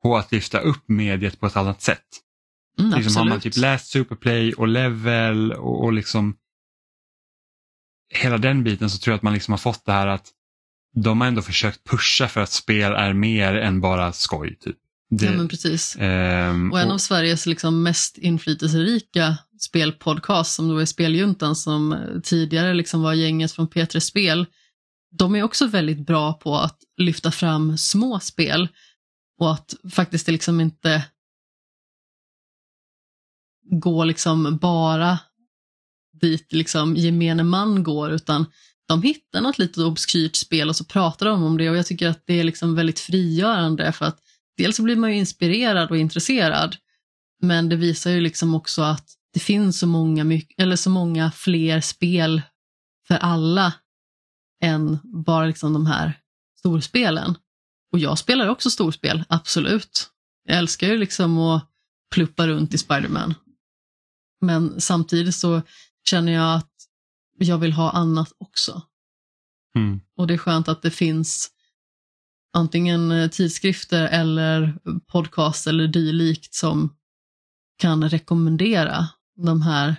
Speaker 1: på att lyfta upp mediet på ett annat sätt.
Speaker 2: Mm,
Speaker 1: Liksom har man typ läst Superplay och Level och, och liksom hela den biten så tror jag att man liksom har fått det här att de har ändå försökt pusha för att spel är mer än bara skoj. Typ. Det,
Speaker 2: Ja, men precis.
Speaker 1: ehm,
Speaker 2: Och en
Speaker 1: och-
Speaker 2: av Sveriges liksom mest inflytelserika spelpodcast som då är Speljuntan som tidigare liksom var gänget från P3 Spel. De är också väldigt bra på att lyfta fram små spel och att faktiskt det liksom inte gå liksom bara dit liksom gemene man går utan de hittar något litet obskyrt spel och så pratar de om det och jag tycker att det är liksom väldigt frigörande för att dels så blir man ju inspirerad och intresserad men det visar ju liksom också att det finns så många, eller så många fler spel för alla än bara liksom de här storspelen. Och jag spelar också storspel, absolut. Jag älskar ju liksom att pluppa runt i Spiderman. Men samtidigt så känner jag att jag vill ha annat också.
Speaker 1: Mm.
Speaker 2: Och det är skönt att det finns antingen eh, tidskrifter eller podcast eller dylikt som kan rekommendera de här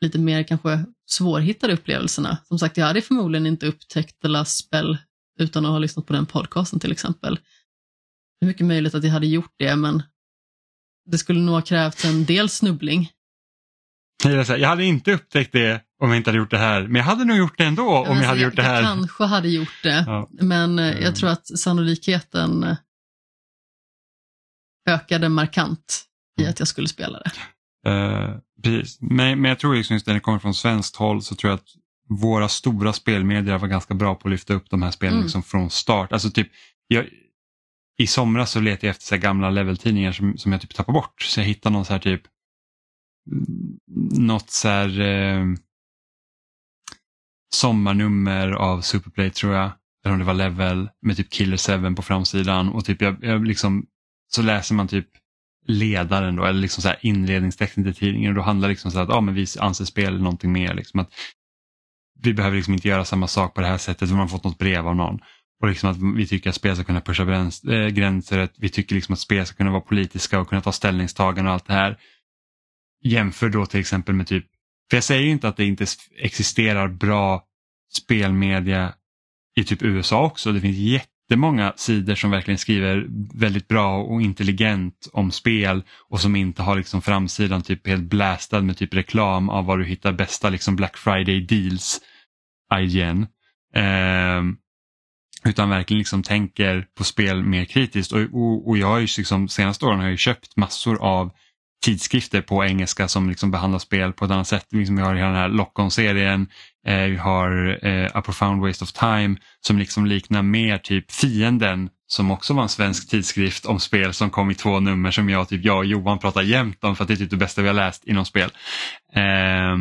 Speaker 2: lite mer kanske svårhittade upplevelserna. Som sagt, jag hade förmodligen inte upptäckt The Last Spell utan att ha lyssnat på den podcasten till exempel. Det är mycket möjligt att jag hade gjort det, men det skulle nog ha krävts en del snubbling.
Speaker 1: Jag Jag hade inte upptäckt det om jag inte hade gjort det här, men jag hade nog gjort det ändå om
Speaker 2: alltså,
Speaker 1: jag hade gjort det här.
Speaker 2: kanske hade gjort det,
Speaker 1: Ja.
Speaker 2: men eh,
Speaker 1: Mm.
Speaker 2: jag tror att sannolikheten eh, ökade markant i
Speaker 1: Mm.
Speaker 2: att jag skulle spela det.
Speaker 1: Eh, precis. Men, men jag tror liksom just när det kommer från svenskt håll så tror jag att våra stora spelmedier var ganska bra på att lyfta upp de här spelen
Speaker 2: Mm.
Speaker 1: liksom från start. Alltså typ, jag, I somras så letade jag efter så gamla leveltidningar som, som jag typ tappade bort. Så jag hittade någon så här typ mm, något så här eh, sommarnummer av Superplay tror jag. Eller om det var Level med typ Killer 7 på framsidan och typ jag, jag liksom så läser man typ ledaren då, eller liksom så här inledningstexten till tidningen och då handlar det liksom så här att ah, men vi anser spel någonting mer. Liksom att vi behöver liksom inte göra samma sak på det här sättet, man har fått något brev av någon. Och liksom att vi tycker att spel ska kunna pusha gräns, äh, eh, gränser, att vi tycker liksom att spel ska kunna vara politiska och kunna ta ställningstaganden och allt det här. Jämför då till exempel med typ, för jag säger ju inte att det inte existerar bra spelmedia i typ USA också. Det finns jättemånga sidor som verkligen skriver väldigt bra och intelligent om spel och som inte har liksom framsidan typ helt blastad med typ reklam av var du hittar bästa liksom Black Friday deals, IGN. Ehm, utan verkligen liksom tänker på spel mer kritiskt och, och, och jag har ju liksom senaste åren har jag ju köpt massor av tidskrifter på engelska som liksom behandlar spel på ett annat sätt. Liksom vi har hela den här Lock-on-serien, eh, vi har eh, A Profound Waste of Time som liksom liknar mer typ Fienden som också var en svensk tidskrift om spel som kom i två nummer som jag, typ, jag och Johan pratar jämt om för att det är typ det bästa vi har läst inom spel. Eh,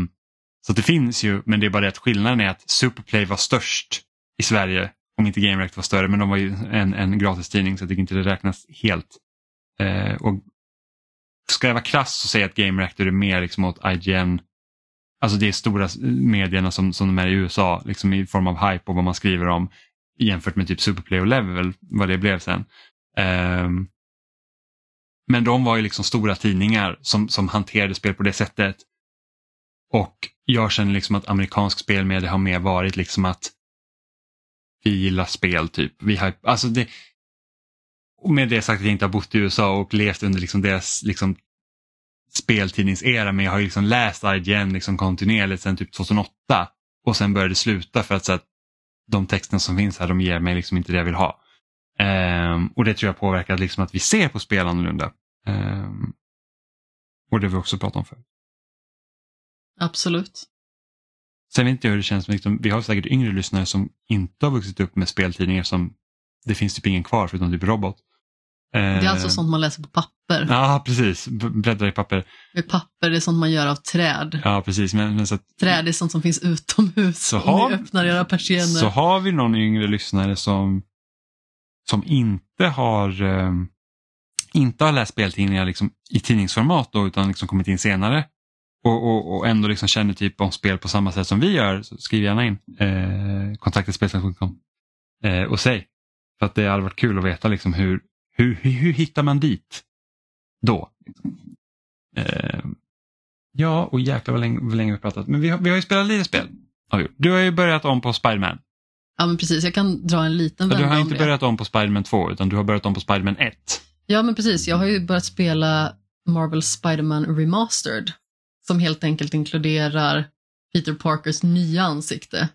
Speaker 1: så det finns ju, men det är bara det att skillnaden är att Superplay var störst i Sverige, om inte GameRact var större, men de var ju en, en gratis tidning så jag tycker inte det räknas helt. Eh, och ska jag vara krass så säger jag att Game Reactor är mer liksom åt IGN alltså det är stora medierna som, som de är i USA, liksom i form av hype och vad man skriver om jämfört med typ Superplay och Level, vad det blev sen. Um, men de var ju liksom stora tidningar som, som hanterade spel på det sättet. Och jag känner liksom att amerikansk spelmedia har mer varit liksom att vi gillar spel typ. Vi har, alltså det, och med det sagt att jag inte har bott i USA och levt under liksom deras liksom speltidningsera men jag har liksom läst IGN liksom kontinuerligt sedan typ 2008 och sen började det sluta för att, så att de texterna som finns här de ger mig liksom inte det jag vill ha. Um, och det tror jag påverkar liksom att vi ser på spel annorlunda. Um, och det vi också pratat om förut.
Speaker 2: Absolut.
Speaker 1: Sen vet inte jag hur det känns, liksom, vi har säkert yngre lyssnare som inte har vuxit upp med speltidningar som det finns typ ingen kvar förutom typ robot.
Speaker 2: Det är alltså sånt man läser på papper.
Speaker 1: Ja, precis. Bläddra i papper.
Speaker 2: Med papper, det är sånt man gör av träd.
Speaker 1: Ja, precis. Men, men så att,
Speaker 2: träd är sånt som finns utomhus. Så har, ni öppnar era persienner.
Speaker 1: Så har vi någon yngre lyssnare som, som inte har eh, inte har läst speltidningar liksom, i tidningsformat då, utan liksom kommit in senare och, och, och ändå liksom känner typ om spel på samma sätt som vi gör, så skriv gärna in eh, kontaktetspelsnack.com eh, och säg. För att det hade varit kul att veta liksom hur, hur, hur, hur hittar man dit då? Eh, ja, och jäklar vad länge, vad länge vi pratat. Men vi har, vi har ju spelat lite spel. Du har ju börjat om på Spiderman.
Speaker 2: Ja, men precis. Jag kan dra en liten
Speaker 1: vända Du har inte börjat om på Spiderman 2, utan du har börjat om på Spiderman 1.
Speaker 2: Ja, men precis. Jag har ju börjat spela Marvel Spiderman Remastered, som helt enkelt inkluderar Peter Parkers nya ansikte.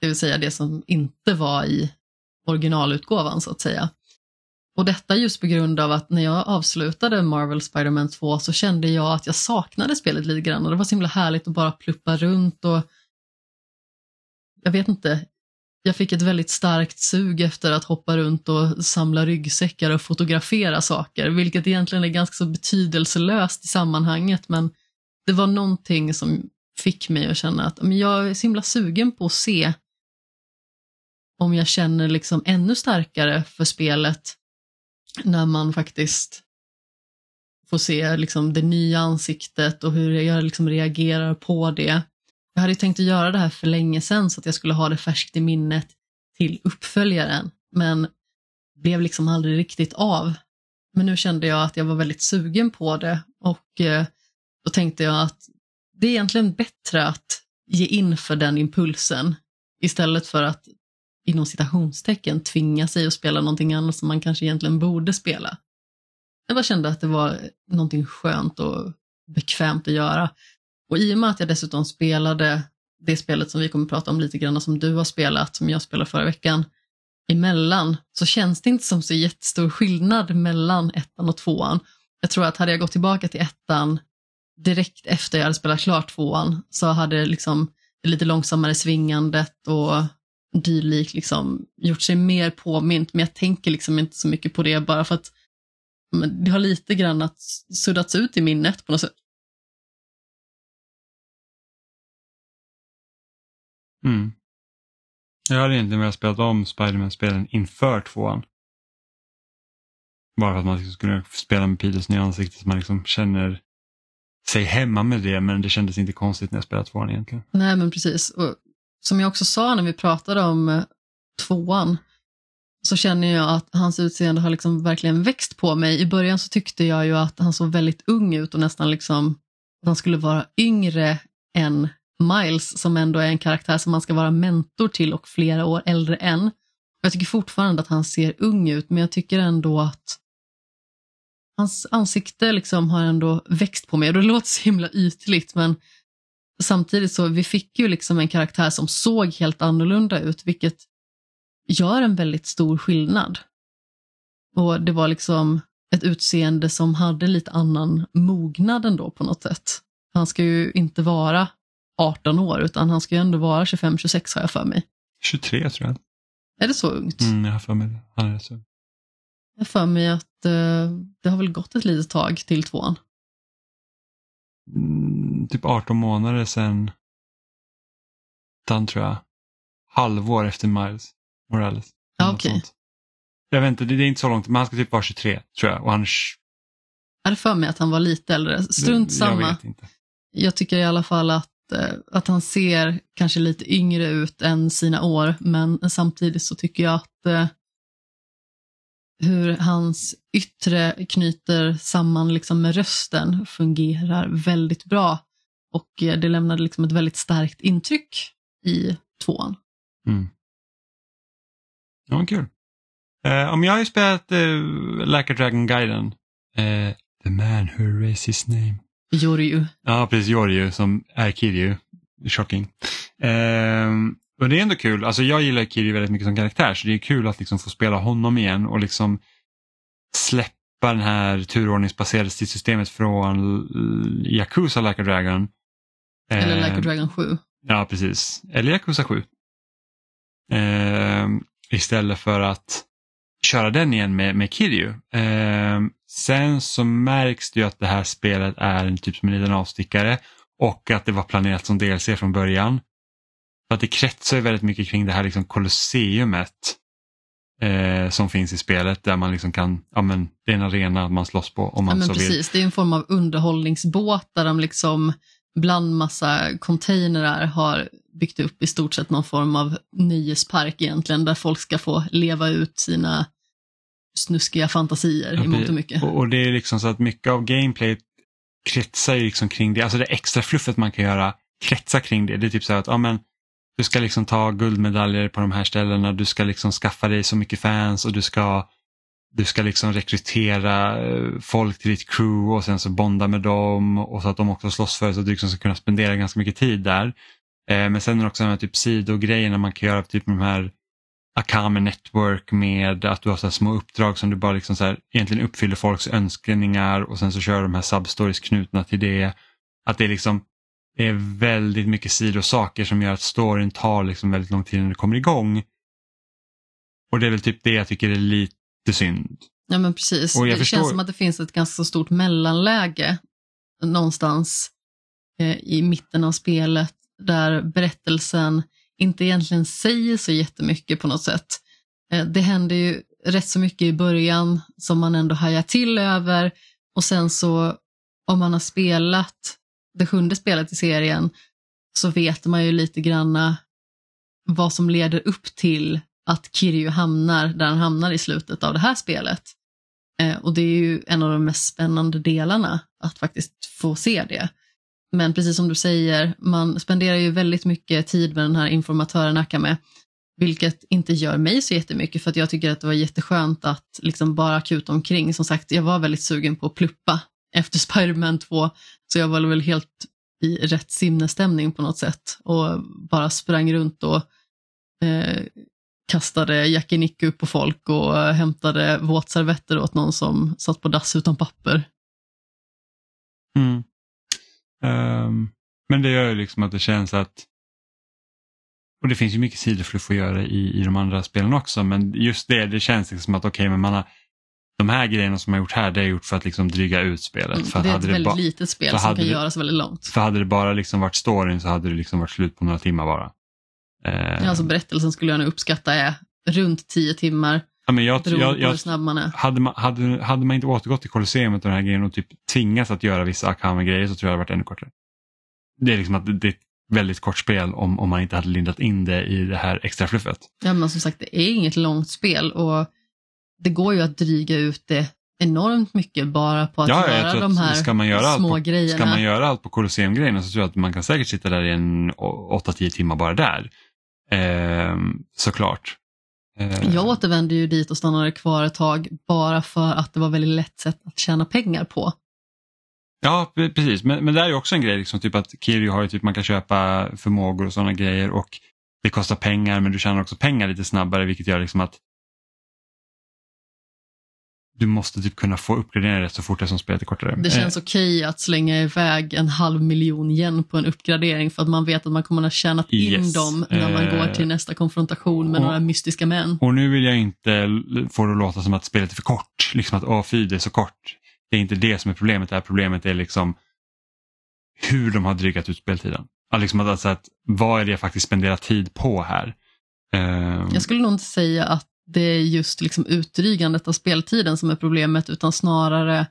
Speaker 2: Det vill säga det som inte var i originalutgåvan, så att säga. Och detta just på grund av att när jag avslutade Marvel Spiderman 2 så kände jag att jag saknade spelet lite grann. Och det var så himla härligt att bara pluppa runt och jag vet inte, jag fick ett väldigt starkt sug efter att hoppa runt och samla ryggsäckar och fotografera saker, vilket egentligen är ganska så betydelselöst i sammanhanget, men det var någonting som fick mig att känna att men jag är så himla sugen på att se om jag känner liksom ännu starkare för spelet när man faktiskt får se liksom det nya ansiktet och hur jag liksom reagerar på det. Jag hade tänkt att göra det här för länge sedan så att jag skulle ha det färskt i minnet till uppföljaren, men blev liksom aldrig riktigt av. Men nu kände jag att jag var väldigt sugen på det och eh, då tänkte jag att det är egentligen bättre att ge in för den impulsen istället för att inom citationstecken tvinga sig att spela någonting annat som man kanske egentligen borde spela. Jag bara kände att det var någonting skönt och bekvämt att göra. Och i och med att jag dessutom spelade det spelet som vi kommer att prata om lite grann som du har spelat, som jag spelade förra veckan, emellan, så känns det inte som så jättestor skillnad mellan ettan och tvåan. Jag tror att hade jag gått tillbaka till ettan direkt efter jag hade spelat klart tvåan så hade liksom det lite långsammare svingandet och dylik liksom gjort sig mer påmint, men jag tänker liksom inte så mycket på det bara för att det har lite grann att suddats ut i minnet på något sätt.
Speaker 1: Mm. Jag hade egentligen velat spela om Spiderman-spelen inför tvåan. Bara för att man liksom skulle spela med Peters nya ansikte så man liksom känner sig hemma med det men det kändes inte konstigt när jag spelade tvåan egentligen.
Speaker 2: Nej men precis. Och som jag också sa när vi pratade om eh, tvåan så känner jag att hans utseende har liksom verkligen växt på mig. I början så tyckte jag ju att han såg väldigt ung ut och nästan liksom att han skulle vara yngre än Miles som ändå är en karaktär som man ska vara mentor till och flera år äldre än. Jag tycker fortfarande att han ser ung ut men jag tycker ändå att hans ansikte liksom har ändå växt på mig. Det låter så himla ytligt men samtidigt så vi fick ju liksom en karaktär som såg helt annorlunda ut vilket gör en väldigt stor skillnad. Och det var liksom ett utseende som hade lite annan mognad ändå på något sätt. Han ska ju inte vara 18 år utan han ska ju ändå vara 25-26 har jag för mig.
Speaker 1: 23 tror jag.
Speaker 2: Är det så ungt?
Speaker 1: Mm, jag har för mig det. Han är så.
Speaker 2: Jag har för mig att eh, det har väl gått ett litet tag till tvåan.
Speaker 1: Mm, typ 18 månader sedan den tror jag. Halvår efter Miles Morales.
Speaker 2: Ja, okej. Okay.
Speaker 1: Jag vet inte, det är inte så långt, men han ska typ vara 23 tror jag. Och han...
Speaker 2: Jag hade för mig att han var lite äldre. Strunt samma. Jag, vet inte. jag tycker i alla fall att eh, att han ser kanske lite yngre ut än sina år, men samtidigt så tycker jag att eh, hur hans yttre knyter samman liksom med rösten fungerar väldigt bra. Och eh, det lämnade liksom ett väldigt starkt intryck i tvåan.
Speaker 1: Mm. Ja, kul. Eh, om jag har ju spelat eh, Like a Dragon Guiden. Eh, the man who erased his name.
Speaker 2: Jorju.
Speaker 1: Ja, precis. Jorju som är Kiryu. Shocking. Eh, och det är ändå kul. Alltså jag gillar Kiryu väldigt mycket som karaktär så det är kul att liksom få spela honom igen och liksom släppa den här turordningsbaserade stridssystemet från Yakuza Like a Dragon.
Speaker 2: Eller Like a
Speaker 1: Eh,
Speaker 2: Dragon 7.
Speaker 1: Ja, precis. Eller Yakuza 7. Eh, istället för att köra den igen med, med Kiryu. Eh, sen så märks det ju att det här spelet är en typ som en liten avstickare och att det var planerat som DLC från början. För att det kretsar ju väldigt mycket kring det här liksom kolosseumet eh, som finns i spelet där man liksom kan, ja men det är en arena man slåss på om
Speaker 2: Ja,
Speaker 1: man
Speaker 2: men
Speaker 1: så vill.
Speaker 2: precis, det är en form av underhållningsbåt där de liksom bland massa containrar har byggt upp i stort sett någon form av nöjespark egentligen där folk ska få leva ut sina snuskiga fantasier
Speaker 1: Ja,
Speaker 2: i mångt och mycket.
Speaker 1: Och, det är liksom så att mycket av gameplayet kretsar ju liksom kring det, alltså det extra fluffet man kan göra kretsar kring det. Det är typ så att ja, men, du ska liksom ta guldmedaljer på de här ställena, du ska liksom skaffa dig så mycket fans och du ska du ska liksom rekrytera eh, folk till ditt crew och sen så bonda med dem och så att de också slåss för det så att du liksom ska kunna spendera ganska mycket tid där. Eh, men sen är det också de här typ sidogrejerna man kan göra, typ med de här Akame Network med att du har så här små uppdrag som du bara liksom så här, egentligen uppfyller folks önskningar och sen så kör de här substories knutna till det. Att det är liksom det är väldigt mycket sidosaker som gör att storyn tar liksom väldigt lång tid när det kommer igång. Och det är väl typ det jag tycker är lite synd.
Speaker 2: Ja men precis,
Speaker 1: Och jag
Speaker 2: det
Speaker 1: förstår-
Speaker 2: känns som att det finns ett ganska stort mellanläge någonstans eh, i mitten av spelet där berättelsen inte egentligen säger så jättemycket på något sätt. Eh, det händer ju rätt så mycket i början som man ändå hajar till över och sen så om man har spelat det sjunde spelet i serien så vet man ju lite granna vad som leder upp till att Kiryu hamnar där han hamnar i slutet av det här spelet. Eh, och det är ju en av de mest spännande delarna att faktiskt få se det. Men precis som du säger, man spenderar ju väldigt mycket tid med den här informatören Akame, vilket inte gör mig så jättemycket för att jag tycker att det var jätteskönt att liksom bara kuta omkring. Som sagt, jag var väldigt sugen på att pluppa efter Spider-Man 2, så jag var väl helt i rätt sinnesstämning på något sätt och bara sprang runt och eh, kastade Jackie upp på folk och hämtade våtservetter åt någon som satt på dass utan papper.
Speaker 1: Mm. Um, men det gör ju liksom att det känns att och det finns ju mycket sidofluff att göra i, i de andra spelen också men just det, det känns liksom att okej men man har de här grejerna som har gjort här det är gjort för att liksom dryga ut spelet.
Speaker 2: Mm,
Speaker 1: för
Speaker 2: det är ett väldigt
Speaker 1: ba-
Speaker 2: litet spel som kan
Speaker 1: det-
Speaker 2: göras väldigt långt.
Speaker 1: För hade det bara liksom varit storyn så hade det liksom varit slut på några timmar bara.
Speaker 2: Ja, alltså berättelsen skulle jag nog uppskatta är runt tio timmar,
Speaker 1: ja, men jag,
Speaker 2: beroende
Speaker 1: jag,
Speaker 2: på hur
Speaker 1: jag,
Speaker 2: snabb man är.
Speaker 1: hade, man, hade, hade man inte återgått till Colosseum och den här grejen och typ tvingats att göra vissa Akame-grejer så tror jag det hade varit ännu kortare. Det är liksom att det, det är ett väldigt kort spel om, om man inte hade lindat in det i det här extra fluffet.
Speaker 2: Ja, men som sagt, det är inget långt spel och det går ju att dryga ut det enormt mycket bara på att
Speaker 1: Ja,
Speaker 2: göra de här
Speaker 1: ska man göra
Speaker 2: små
Speaker 1: på-
Speaker 2: grejerna.
Speaker 1: Ska man göra allt på Colosseum-grejerna så tror jag att man kan säkert sitta där i en å- 8-10 timmar bara där. Ehm, såklart. Ehm,
Speaker 2: Jag återvände ju dit och stannade kvar ett tag bara för att det var väldigt lätt sätt att tjäna pengar på.
Speaker 1: Ja, pre- precis. Men, men det är ju också en grej, liksom, typ att Kiryu har ju typ man kan köpa förmågor och sådana grejer och det kostar pengar men du tjänar också pengar lite snabbare vilket gör liksom att du måste typ kunna få uppgraderingar rätt så fort eftersom spelet är kortare.
Speaker 2: Det känns
Speaker 1: Eh,
Speaker 2: okej att slänga iväg en halv miljon yen på en uppgradering för att man vet att man kommer att ha tjänat in
Speaker 1: Yes.
Speaker 2: dem när man
Speaker 1: Eh,
Speaker 2: går till nästa konfrontation med
Speaker 1: och-
Speaker 2: några mystiska män.
Speaker 1: Och nu vill jag inte få det att låta som att spelet är för kort. Liksom att åh fy det är så kort. Det är inte det som är problemet. Det här problemet är liksom hur de har drygat ut speltiden. Liksom att, alltså att, vad är det jag faktiskt spenderar tid på här? Ehm,
Speaker 2: Jag skulle nog inte säga att det är just liksom utdrygandet av speltiden som är problemet utan snarare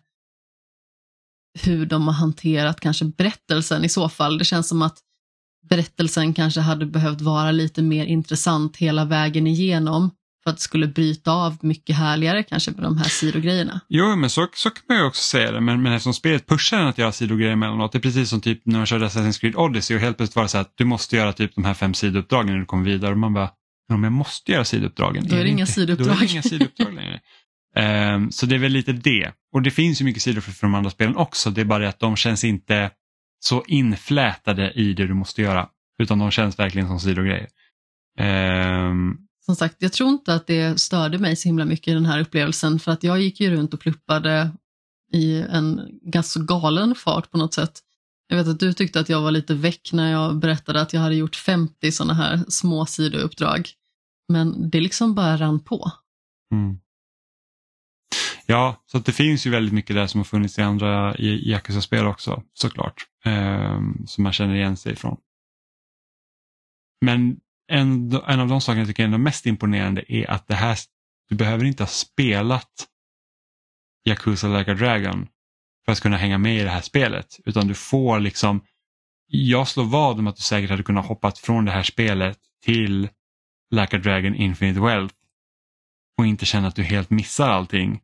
Speaker 2: hur de har hanterat kanske berättelsen i så fall. Det känns som att berättelsen kanske hade behövt vara lite mer intressant hela vägen igenom för att det skulle bryta av mycket härligare kanske med de här sidogrejerna.
Speaker 1: Jo, men så, så kan man ju också säga det, men, men eftersom spelet pushar en att göra sidogrejer emellanåt, det är precis som typ när man körde Assassin's Creed Odyssey och helt plötsligt var det så att du måste göra typ de här fem sidouppdragen när du kommer vidare och man bara, men jag måste göra sidouppdragen.
Speaker 2: Då är det inga
Speaker 1: inte-
Speaker 2: sidouppdrag.
Speaker 1: Då är det inga sidouppdrag längre. Ehm, så det är väl lite det. Och det finns ju mycket sidor för, de andra spelen också, det är bara det att de känns inte så inflätade i det du måste göra, utan de känns verkligen som sidogrejer. Ehm,
Speaker 2: Som sagt, jag tror inte att det störde mig så himla mycket i den här upplevelsen för att jag gick ju runt och pluppade i en ganska galen fart på något sätt. Jag vet att du tyckte att jag var lite väck när jag berättade att jag hade gjort 50 sådana här små sidouppdrag. Men det liksom bara rann på.
Speaker 1: Mm. Ja, så att det finns ju väldigt mycket där som har funnits i andra Yakuza-spel också såklart. Eh, som man känner igen sig ifrån. Men en, en av de sakerna jag tycker är ändå mest imponerande är att det här, du behöver inte ha spelat Yakuza Like a Dragon för att kunna hänga med i det här spelet. Utan du får liksom, jag slår vad om att du säkert hade kunnat hoppat från det här spelet till Like a Dragon Infinite Wealth och inte känna att du helt missar allting.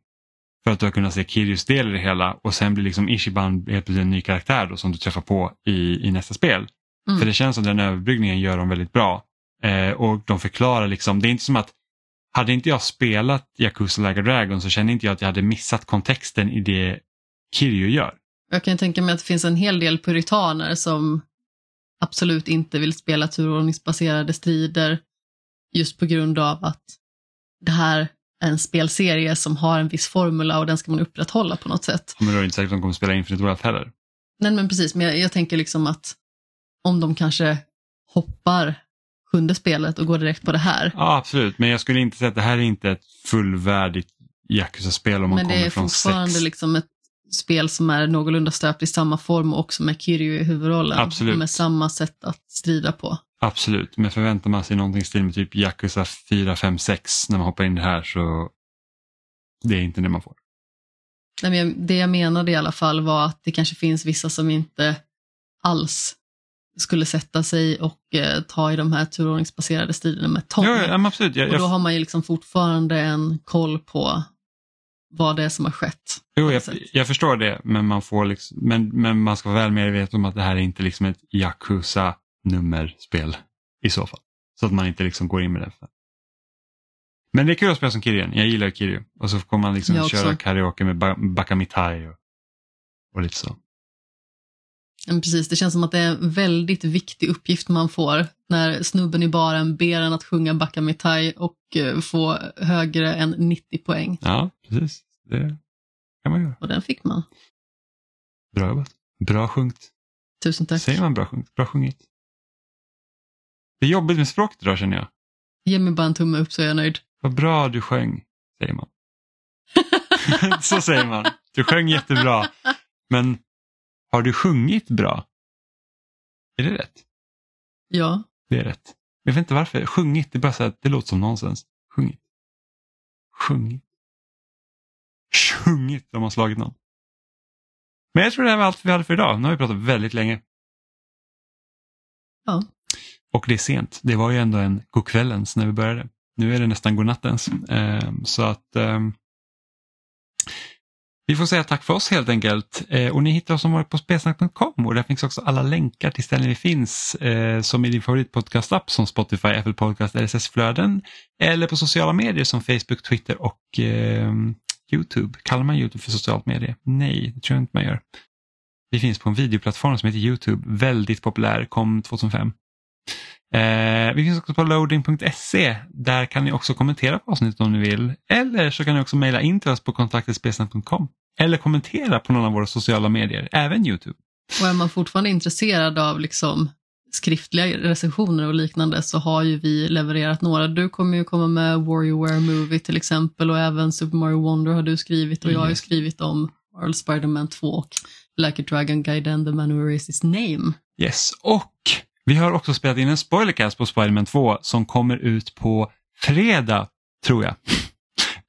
Speaker 1: För att du har kunnat se Kiryus del i det hela och sen blir liksom Ishiban helt plötsligt en ny karaktär då, som du träffar på i, i nästa spel.
Speaker 2: Mm.
Speaker 1: För det känns som den överbryggningen gör de väldigt bra. Eh, och de förklarar liksom, det är inte som att hade inte jag spelat Yakuza Like a Dragon så känner inte jag att jag hade missat kontexten i det Kiryu gör.
Speaker 2: Jag kan tänka mig att det finns en hel del puritaner som absolut inte vill spela turordningsbaserade strider just på grund av att det här är en spelserie som har en viss formula och den ska man upprätthålla på något sätt.
Speaker 1: Men då är inte säkert att de kommer spela Infinite Wealth heller.
Speaker 2: Nej men precis, men jag, jag tänker liksom att om de kanske hoppar sjunde spelet och går direkt på det här.
Speaker 1: Ja absolut, men jag skulle inte säga att det här är inte ett fullvärdigt Yakuza-spel om man
Speaker 2: Men det
Speaker 1: kommer
Speaker 2: är
Speaker 1: från
Speaker 2: fortfarande
Speaker 1: sex.
Speaker 2: liksom ett spel som är någorlunda stöpt i samma form och också med Kiryu i huvudrollen.
Speaker 1: Absolut.
Speaker 2: Med samma sätt att strida på.
Speaker 1: Absolut, men förväntar man sig någonting i stil med typ Yakuza 4, 5, 6 när man hoppar in i det här så det är inte det man får.
Speaker 2: Nej, men det jag menade i alla fall var att det kanske finns vissa som inte alls skulle sätta sig och eh, ta i de här turordningsbaserade striderna med tång.
Speaker 1: Ja, ja, absolut. Jag,
Speaker 2: och då har man ju liksom fortfarande en koll på vad det är som har skett.
Speaker 1: jo, jag, jag förstår det, men man, får liksom, men, men man ska vara väl medveten om att det här är inte liksom ett Yakuza-nummerspel i så fall. Så att man inte liksom går in med det. Men det är kul att spela som Kiryu. Jag gillar Kiryu. Och så kommer man liksom köra karaoke med ba Bakamitai och, och lite så.
Speaker 2: Men precis, det känns som att det är en väldigt viktig uppgift man får när snubben i baren ber en att sjunga Backa Mitai och eh, få högre än 90 poäng.
Speaker 1: Ja, precis. Det kan man göra.
Speaker 2: Och den fick man.
Speaker 1: Bra jobbat. Bra sjungt.
Speaker 2: Tusen tack.
Speaker 1: Säger man bra sjungt? Bra sjungit. Det är jobbigt med språket idag känner jag.
Speaker 2: Ge mig bara en tumme upp så är jag nöjd.
Speaker 1: Vad bra du sjöng, säger man. så säger man. Du sjöng jättebra. Men har du sjungit bra? Är det rätt?
Speaker 2: Ja,
Speaker 1: Det är rätt. Jag vet inte varför. Sjungit, det är bara så att det låter som nonsens. Sjungit. Sjungit. Sjungit, de har slagit någon. Men jag tror det här var allt vi hade för idag. Nu har vi pratat väldigt länge.
Speaker 2: Ja.
Speaker 1: Och det är sent. Det var ju ändå en godkvällens när vi började. Nu är det nästan godnattens. Ehm, så att ehm, vi får säga tack för oss helt enkelt. Eh, och ni hittar oss som varit på spelsnack.com och där finns också alla länkar till ställen vi finns eh, som i din favoritpodcastapp som Spotify, Apple Podcast, RSS-flöden eller på sociala medier som Facebook, Twitter och eh, Youtube. Kallar man Youtube för socialt medie? Nej, det tror jag inte man gör. Vi finns på en videoplattform som heter Youtube, väldigt populär, kom 2005. Eh, vi finns också på loading.se. Där kan ni också kommentera på avsnittet om ni vill. Eller så kan ni också mejla in till oss på kontaktetspelsnack.com. Eller kommentera på någon av våra sociala medier, även Youtube.
Speaker 2: och är man fortfarande intresserad av liksom skriftliga recensioner och liknande så har ju vi levererat några. Du kommer ju komma med WarioWare Movie till exempel och även Super Mario Wonder har du skrivit och jag har ju skrivit om Marvel Spider-Man 2 och Like a Dragon Gaiden The Man Who Erased His Name.
Speaker 1: Yes, och vi har också spelat in en spoilercast på Spider-Man 2 som kommer ut på fredag, tror jag.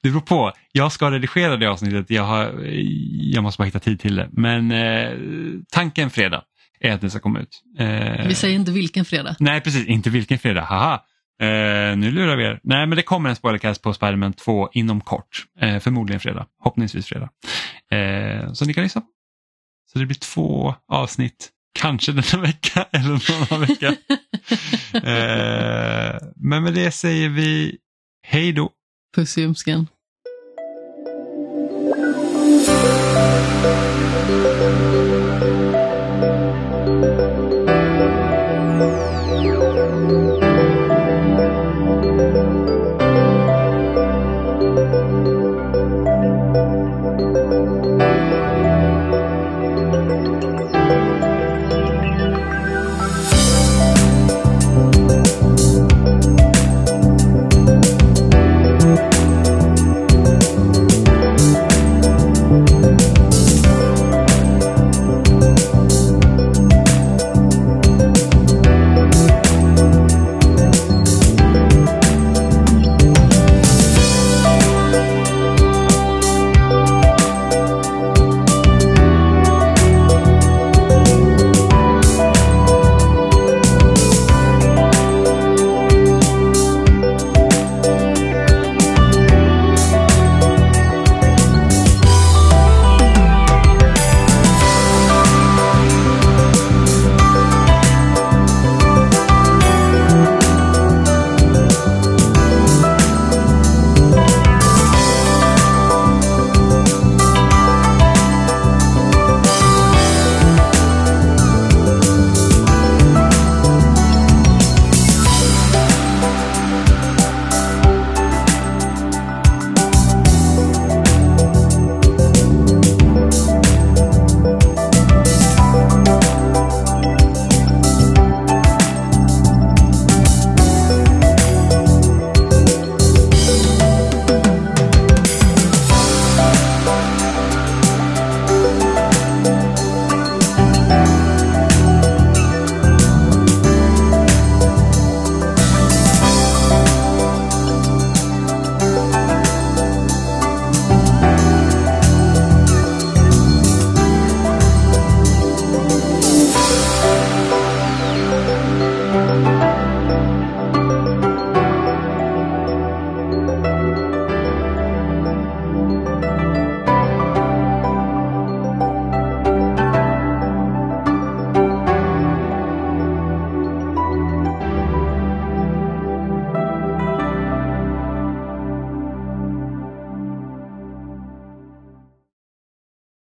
Speaker 1: Det beror på. Jag ska redigera det avsnittet. Jag, har, jag måste bara hitta tid till det. Men eh, tanken fredag. är att den ska komma ut. Eh,
Speaker 2: Vi säger inte vilken fredag.
Speaker 1: Nej, precis. Inte vilken fredag. Haha. Eh, nu lurar vi er. Nej, men det kommer en spoilercast på Spiderman 2 inom kort. Eh, förmodligen fredag. Förhoppningsvis fredag. Eh, så ni kan lyssna på. Så det blir två avsnitt. Kanske denna vecka eller någon annan vecka. eh, men med det säger vi hej då.
Speaker 2: Puss i ljumsken.